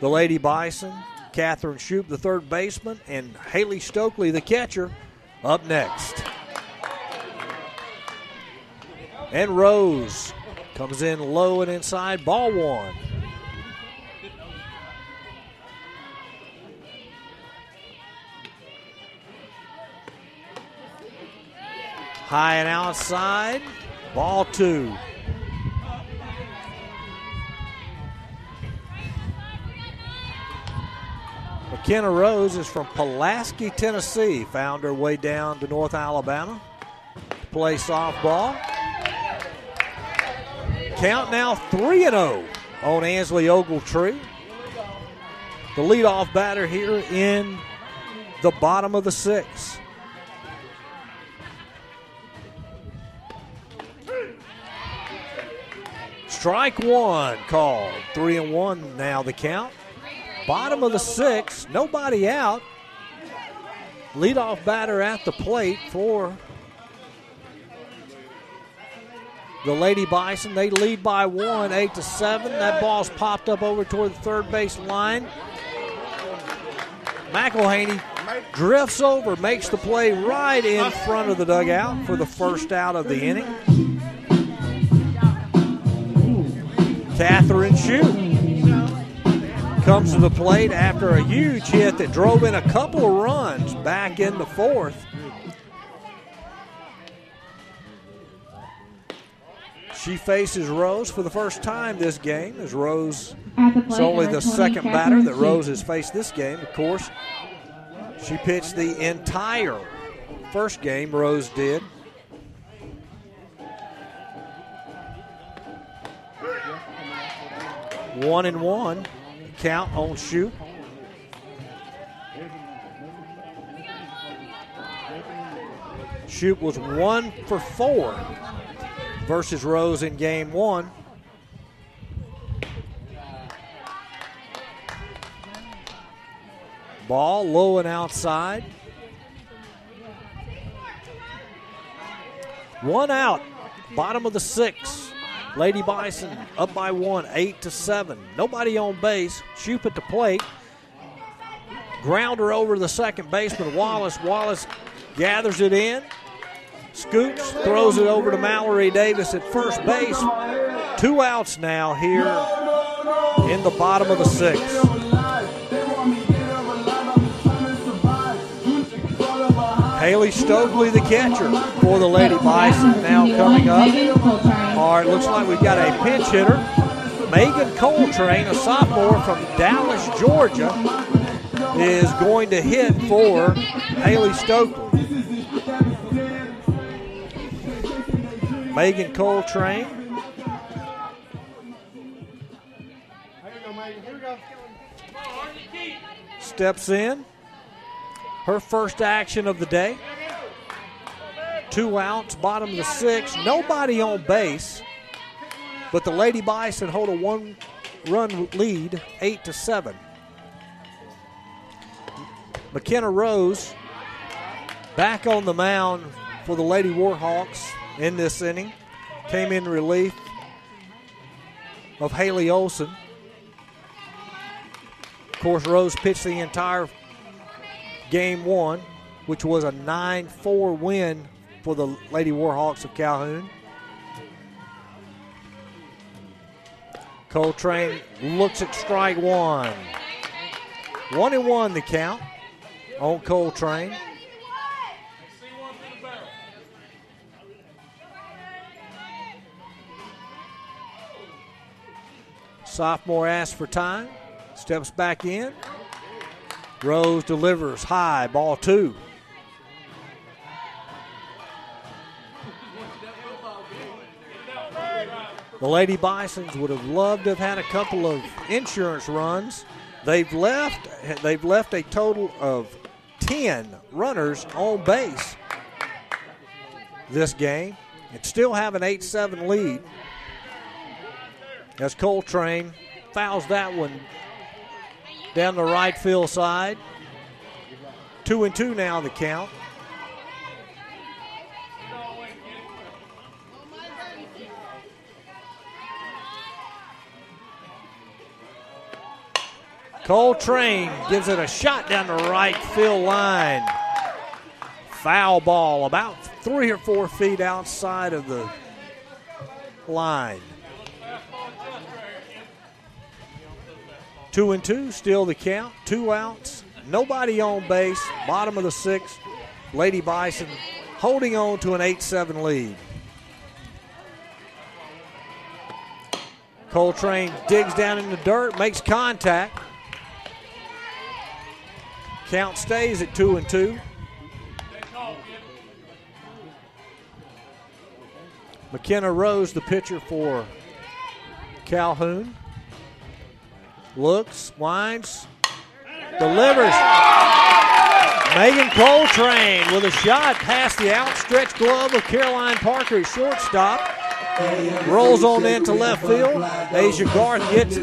the Lady Bison. Catherine Shoop, the third baseman, and Haley Stokely, the catcher, up next. And Rose comes in low and inside, ball one. High and outside, ball two. McKenna Rose is from Pulaski, Tennessee. Found her way down to North Alabama to play softball. Count now 3 0 on Ansley Ogletree. The leadoff batter here in the bottom of the sixth. Strike one called. Three and one now the count. Bottom of the sixth, nobody out. Leadoff batter at the plate for the Lady Bison. They lead by one, eight to seven. That ball's popped up over toward the third base line. McElhaney drifts over, makes the play right in front of the dugout for the first out of the inning. Catherine Shoop comes to the plate after a huge hit that drove in a couple of runs back in the fourth. She faces Rose for the first time this game, as Rose is only the second batter that Rose has faced this game. Of course, she pitched the entire first game, Rose did. One and one count on Shoop. Shoop was one for four versus Rose in game one. Ball low and outside. One out, bottom of the sixth. Lady Bison up by one, eight to seven. Nobody on base. Shoop at the plate. Grounder over the second baseman, Wallace. Wallace gathers it in. Scoots, throws it over to Mallory Davis at first base. Two outs now here in the bottom of the sixth. Haley Stokely, the catcher for the Lady Bison, now coming up. All right, looks like we've got a pinch hitter. Megan Coltrane, a sophomore from Dallas, Georgia, is going to hit for Haley Stokely. Megan Coltrane. Steps in. Her first action of the day. Two outs, bottom of the sixth. Nobody on base. But the Lady Bison hold a one run lead, eight to seven. McKenna Rose back on the mound for the Lady Warhawks in this inning. Came in relief of Haley Olson. Of course, Rose pitched the entire game one, which was a 9 4 win for the Lady Warhawks of Calhoun. Coltrane looks at strike one. One and one the count on Coltrane. Sophomore asks for time, steps back in. Rose delivers high, ball two. The Lady Bisons would have loved to have had a couple of insurance runs. They've left they've left a total of 10 runners on base this game and still have an 8-7 lead. As Coltrane fouls that one down the right field side. Two and two now the count. Coltrane gives it a shot down the right field line. Foul ball about three or four feet outside of the line. Two and two, still the count. Two outs, nobody on base. Bottom of the sixth. Lady Bison holding on to an 8 7 lead. Coltrane digs down in the dirt, makes contact. Count stays at two and two. McKenna Rose, the pitcher for Calhoun. Looks, winds, delivers. Megan Coltrane with a shot past the outstretched glove of Caroline Parker at shortstop. Rolls on into left field. Asia Garth gets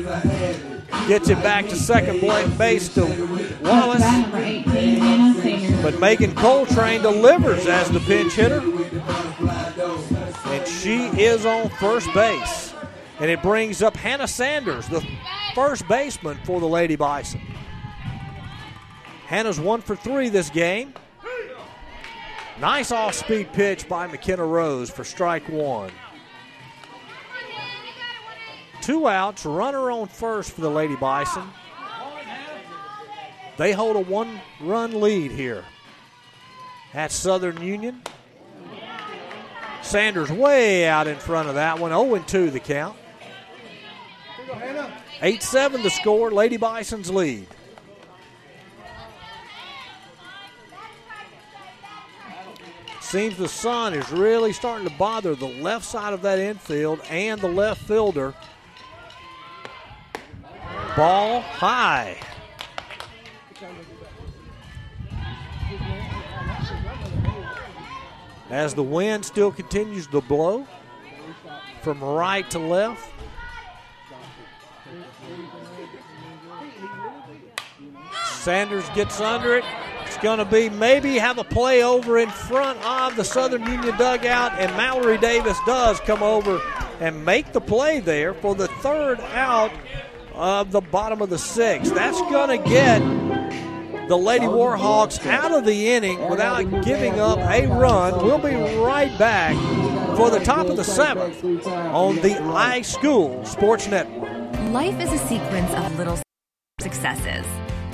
gets it back to second base to Wallace. But Megan Coltrane delivers as the pinch hitter. And she is on first base. And it brings up Hannah Sanders, the first baseman for the Lady Bison. Hannah's one for three this game. Nice off speed pitch by McKenna Rose for strike one. Two outs, runner on first for the Lady Bison. They hold a one run lead here at Southern Union. Sanders way out in front of that one. 0 2 the count. 8 7 the score. Lady Bison's lead. Seems the sun is really starting to bother the left side of that infield and the left fielder. Ball high. As the wind still continues to blow from right to left. Sanders gets under it. It's going to be maybe have a play over in front of the Southern Union dugout, and Mallory Davis does come over and make the play there for the third out of the bottom of the sixth. That's going to get the Lady Warhawks out of the inning without giving up a run. We'll be right back for the top of the seventh on the iSchool Sports Network. Life is a sequence of little successes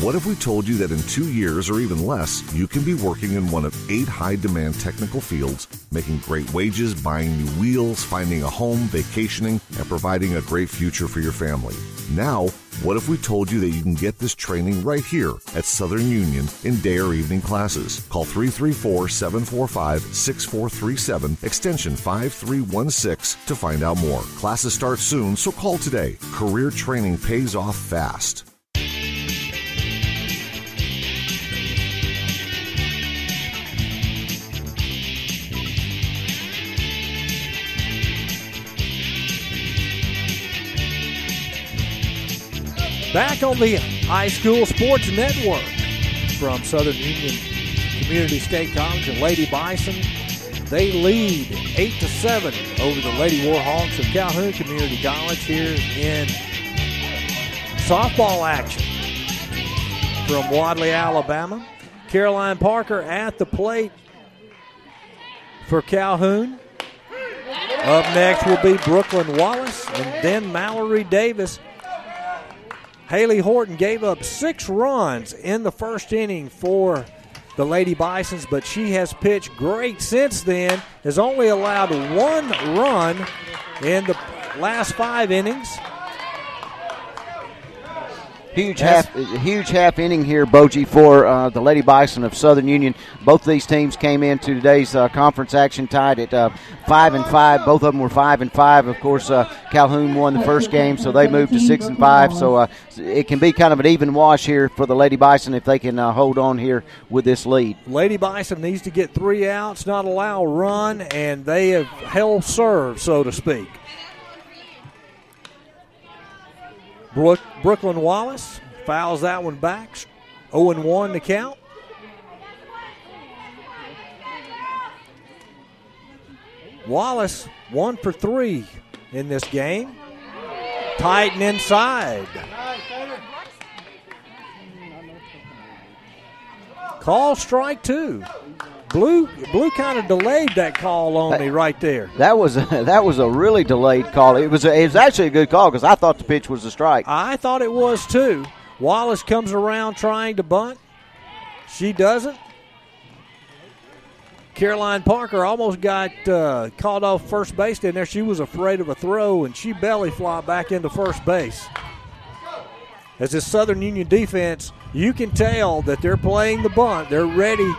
What if we told you that in two years or even less, you can be working in one of eight high demand technical fields, making great wages, buying new wheels, finding a home, vacationing, and providing a great future for your family? Now, what if we told you that you can get this training right here at Southern Union in day or evening classes? Call 334 745 6437, extension 5316 to find out more. Classes start soon, so call today. Career training pays off fast. Back on the iSchool Sports Network from Southern Union Community State College and Lady Bison. They lead 8 to 7 over the Lady Warhawks of Calhoun Community College here in softball action from Wadley, Alabama. Caroline Parker at the plate for Calhoun. Up next will be Brooklyn Wallace and then Mallory Davis. Haley Horton gave up six runs in the first inning for the Lady Bisons, but she has pitched great since then. Has only allowed one run in the last five innings. Huge half, huge half inning here, Bogie, for uh, the Lady Bison of Southern Union. Both these teams came into today's uh, conference action tied at uh, five and five. Both of them were five and five. Of course, uh, Calhoun won the first game, so they moved to six and five. So uh, it can be kind of an even wash here for the Lady Bison if they can uh, hold on here with this lead. Lady Bison needs to get three outs, not allow a run, and they have held serve, so to speak. Brook, Brooklyn Wallace fouls that one back. 0 1 to count. Wallace, one for three in this game. Tighten inside. Call strike two. Blue, blue kind of delayed that call on me right there. That was a, that was a really delayed call. It was a, it was actually a good call because I thought the pitch was a strike. I thought it was too. Wallace comes around trying to bunt. She doesn't. Caroline Parker almost got uh, called off first base in there. She was afraid of a throw, and she belly flopped back into first base. As this Southern Union defense, you can tell that they're playing the bunt. They're ready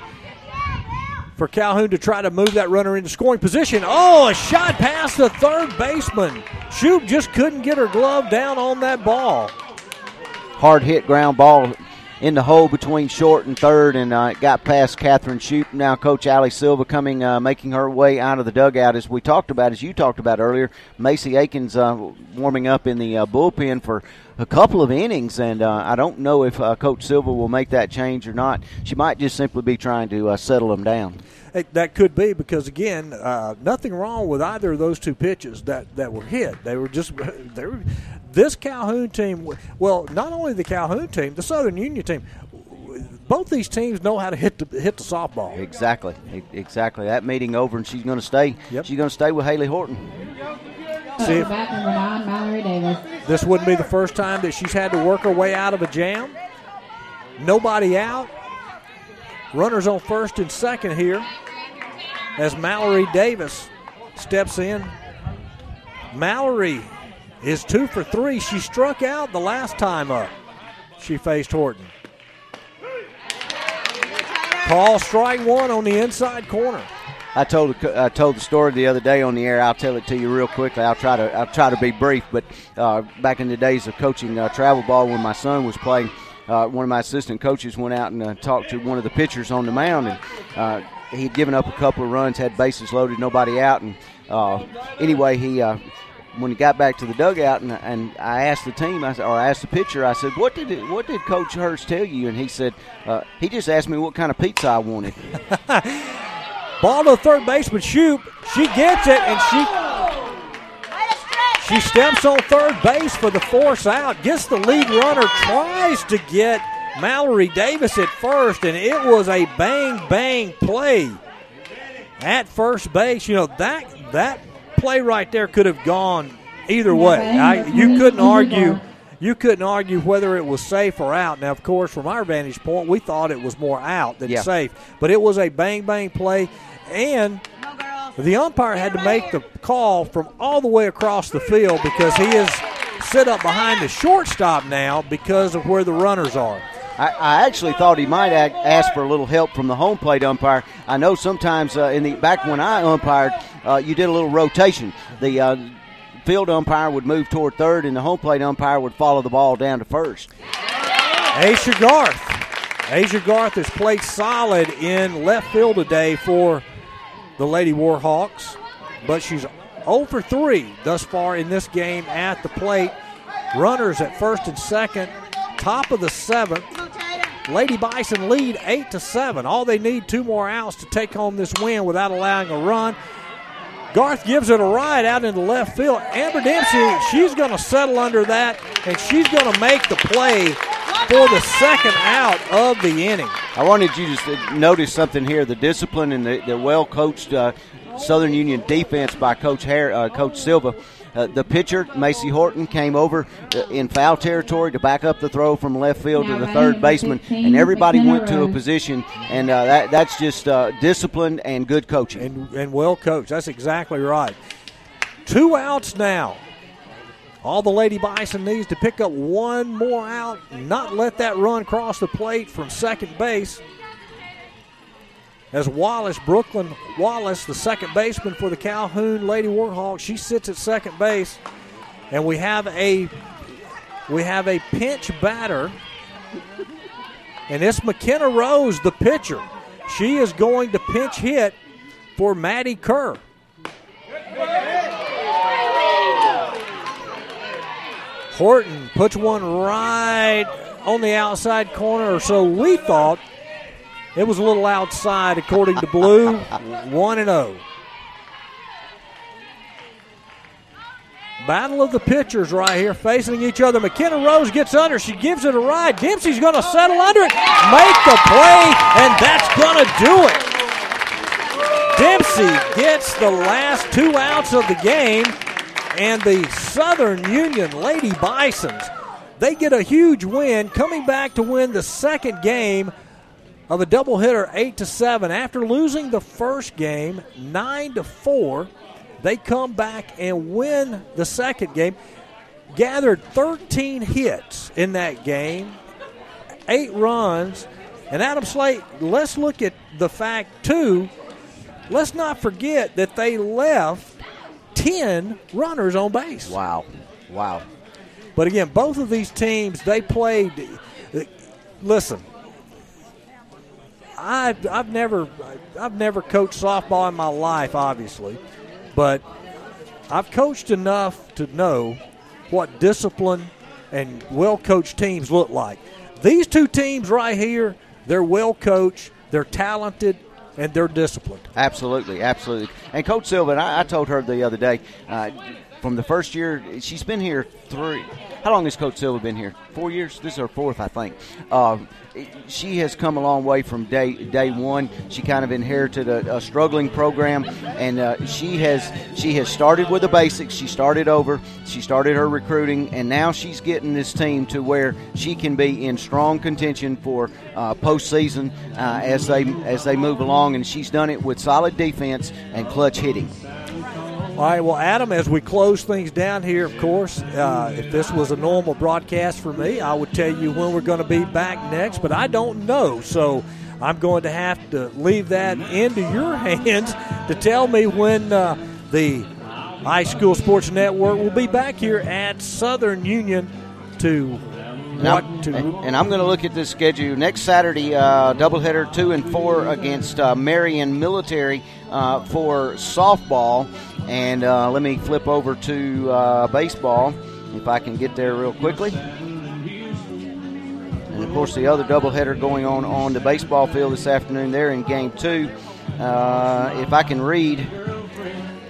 for Calhoun to try to move that runner into scoring position. Oh, a shot past the third baseman. Shoop just couldn't get her glove down on that ball. Hard hit ground ball in the hole between short and third, and uh, it got past Catherine Shoop. Now, Coach Ali Silva coming, uh, making her way out of the dugout, as we talked about, as you talked about earlier. Macy Aikens uh, warming up in the uh, bullpen for a couple of innings, and uh, I don't know if uh, Coach Silva will make that change or not. She might just simply be trying to settle them down. It, that could be because again, nothing wrong with either of those two pitches that, that were hit. They were just they were this Calhoun team, well, not only the Calhoun team, the Southern Union team, both these teams know how to hit the hit the softball. Exactly, exactly. That meeting over, and she's going to stay. Yep. She's going to stay with Haley Horton. See if back number nine, Mallory Davis. this wouldn't be the first time that she's had to work her way out of a jam. Nobody out. Runners on first and second here as Mallory Davis steps in. Mallory is two for three. She struck out the last time up. She faced Horton. Call strike one on the inside corner. I told I told the story the other day on the air. I'll tell it to you real quickly. I'll try to I'll try to be brief. But uh, back in the days of coaching uh, travel ball, when my son was playing, uh, one of my assistant coaches went out and uh, talked to one of the pitchers on the mound, and uh, he'd given up a couple of runs, had bases loaded, nobody out, and uh, anyway he when he got back to the dugout, and, and I asked the team, I or I asked the pitcher, I said, "What did it, what did Coach Hurst tell you?" And he said, uh, "He just asked me what kind of pizza I wanted." Ball to third baseman, Shoop. She gets it, and she she steps on third base for the force out. Gets the lead runner, tries to get Mallory Davis at first, and it was a bang bang play at first base. You know that that play right there could have gone either way. I, you couldn't argue. You couldn't argue whether it was safe or out. Now, of course, from our vantage point, we thought it was more out than Yeah. safe, but it was a bang bang play, and the umpire had to make the call from all the way across the field because he is set up behind the shortstop now because of where the runners are. I, I actually thought he might ask for a little help from the home plate umpire. I know sometimes uh, in the back when I umpired, uh, you did a little rotation. The uh, field umpire would move toward third, and the home plate umpire would follow the ball down to first. Asia Garth. Asia Garth has played solid in left field today for the Lady Warhawks, but she's 0 for 3 thus far in this game at the plate. Runners at first and second, top of the seventh. Lady Bison lead 8 to 7. All they need two more outs to take home this win without allowing a run. Garth gives it a ride out into the left field. Amber Dempsey, she's going to settle under that, and she's going to make the play for the second out of the inning. I wanted you to notice something here: the discipline and the, the well coached uh, Southern Union defense by Coach Hare, uh, Coach Silva. Uh, the pitcher Macy Horton came over uh, in foul territory to back up the throw from left field to the batting third baseman, 15, and everybody went to a position, and uh, that, that's just uh, discipline and good coaching. and, and well coached. That's exactly right. Two outs now. All the Lady Bison needs to pick up one more out, not let that run cross the plate from second base. As Wallace, Brooklyn Wallace, the second baseman for the Calhoun Lady Warhawks, she sits at second base, and we have a we have a pinch batter, and it's McKenna Rose, the pitcher. She is going to pinch hit for Maddie Kerr. Horton puts one right on the outside corner, or so we thought. It was a little outside, according to Blue. 1 and 0. Battle of the pitchers right here facing each other. McKenna Rose gets under. She gives it a ride. Dempsey's going to settle under it, make the play, and that's going to do it. Dempsey gets the last two outs of the game, and the Southern Union Lady Bisons, they get a huge win, coming back to win the second game of a doubleheader, eight to seven. After losing the first game, nine to four, they come back and win the second game. Gathered 13 hits in that game, eight runs, and Adam Slate. Let's look at the fact too. Let's not forget that they left 10 runners on base. Wow, wow. But again, both of these teams, they played. Listen, I've, I've never, I've never coached softball in my life, obviously, but I've coached enough to know what discipline and well-coached teams look like. These two teams right here, they're well coached, they're talented, and they're disciplined. Absolutely, absolutely. And Coach Sylvan, I, I told her the other day, uh, from the first year, she's been here three. How long has Coach Silva been here? Four years. This is her fourth, I think. Um, she has come a long way from day day one. She kind of inherited a, a struggling program, and uh, she has she has started with the basics. She started over. She started her recruiting, and now she's getting this team to where she can be in strong contention for uh, postseason uh, as they as they move along. And she's done it with solid defense and clutch hitting. All right, well, Adam, as we close things down here, of course, uh, if this was a normal broadcast for me, I would tell you when we're going to be back next, but I don't know. So I'm going to have to leave that into your hands to tell me when uh, the iSchool Sports Network will be back here at Southern Union to. And I'm, and I'm going to look at this schedule next Saturday. Uh, doubleheader two and four against uh, Marion Military uh, for softball, And uh, let me flip over to uh, baseball if I can get there real quickly. And of course, the other doubleheader going on on the baseball field this afternoon. They're in game two. Uh, if I can read,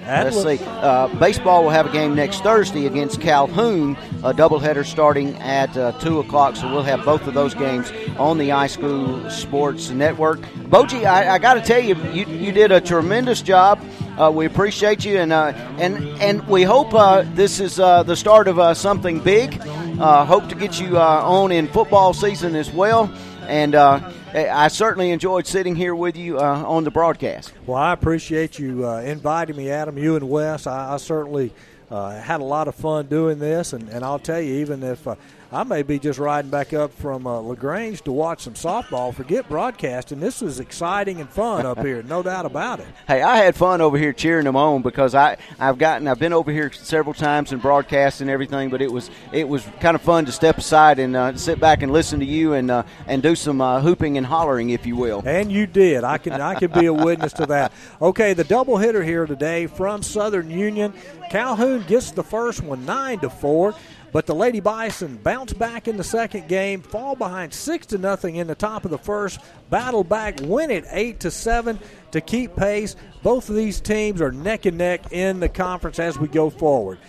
Let's see. Uh, baseball will have a game next Thursday against Calhoun, a doubleheader starting at uh, 2 o'clock. So we'll have both of those games on the iSchool Sports Network. Bogie, I, I got to tell you, you, you did a tremendous job. Uh, we appreciate you, and uh, and and we hope uh, this is uh, the start of something big. hope to get you on in football season as well, and I certainly enjoyed sitting here with you uh, on the broadcast. Well, I appreciate you uh, inviting me, Adam. You and Wes. I, I certainly uh, had a lot of fun doing this, and, and I'll tell you, even if uh, I may be just riding back up from uh, Lagrange to watch some softball. Forget broadcasting. This was exciting and fun up here, no doubt about it. Hey, I had fun over here cheering them on because I I've gotten I've been over here several times and broadcast and everything, but it was it was kind of fun to step aside and uh, sit back and listen to you and uh, and do some uh, hooping and hollering, if you will. And you did. I can I can be a witness to that. Okay, the double hitter here today from Southern Union. Calhoun gets the first one, nine to four. But the Lady Bison bounce back in the second game, fall behind six to nothing in the top of the first, battle back, win it eight to seven to keep pace. Both of these teams are neck and neck in the conference as we go forward.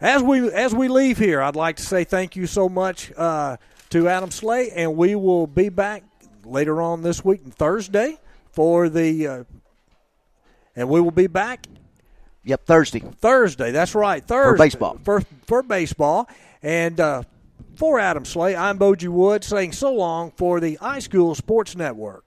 As we as we leave here, I'd like to say thank you so much uh, to Adam Slay, and we will be back later on this week, Thursday, for the. Uh, and we will be back Yep, Thursday. Thursday, that's right. Thursday. For baseball. For, for baseball. And uh, for Adam Slay, I'm Bogie Wood saying so long for the iSchool Sports Network.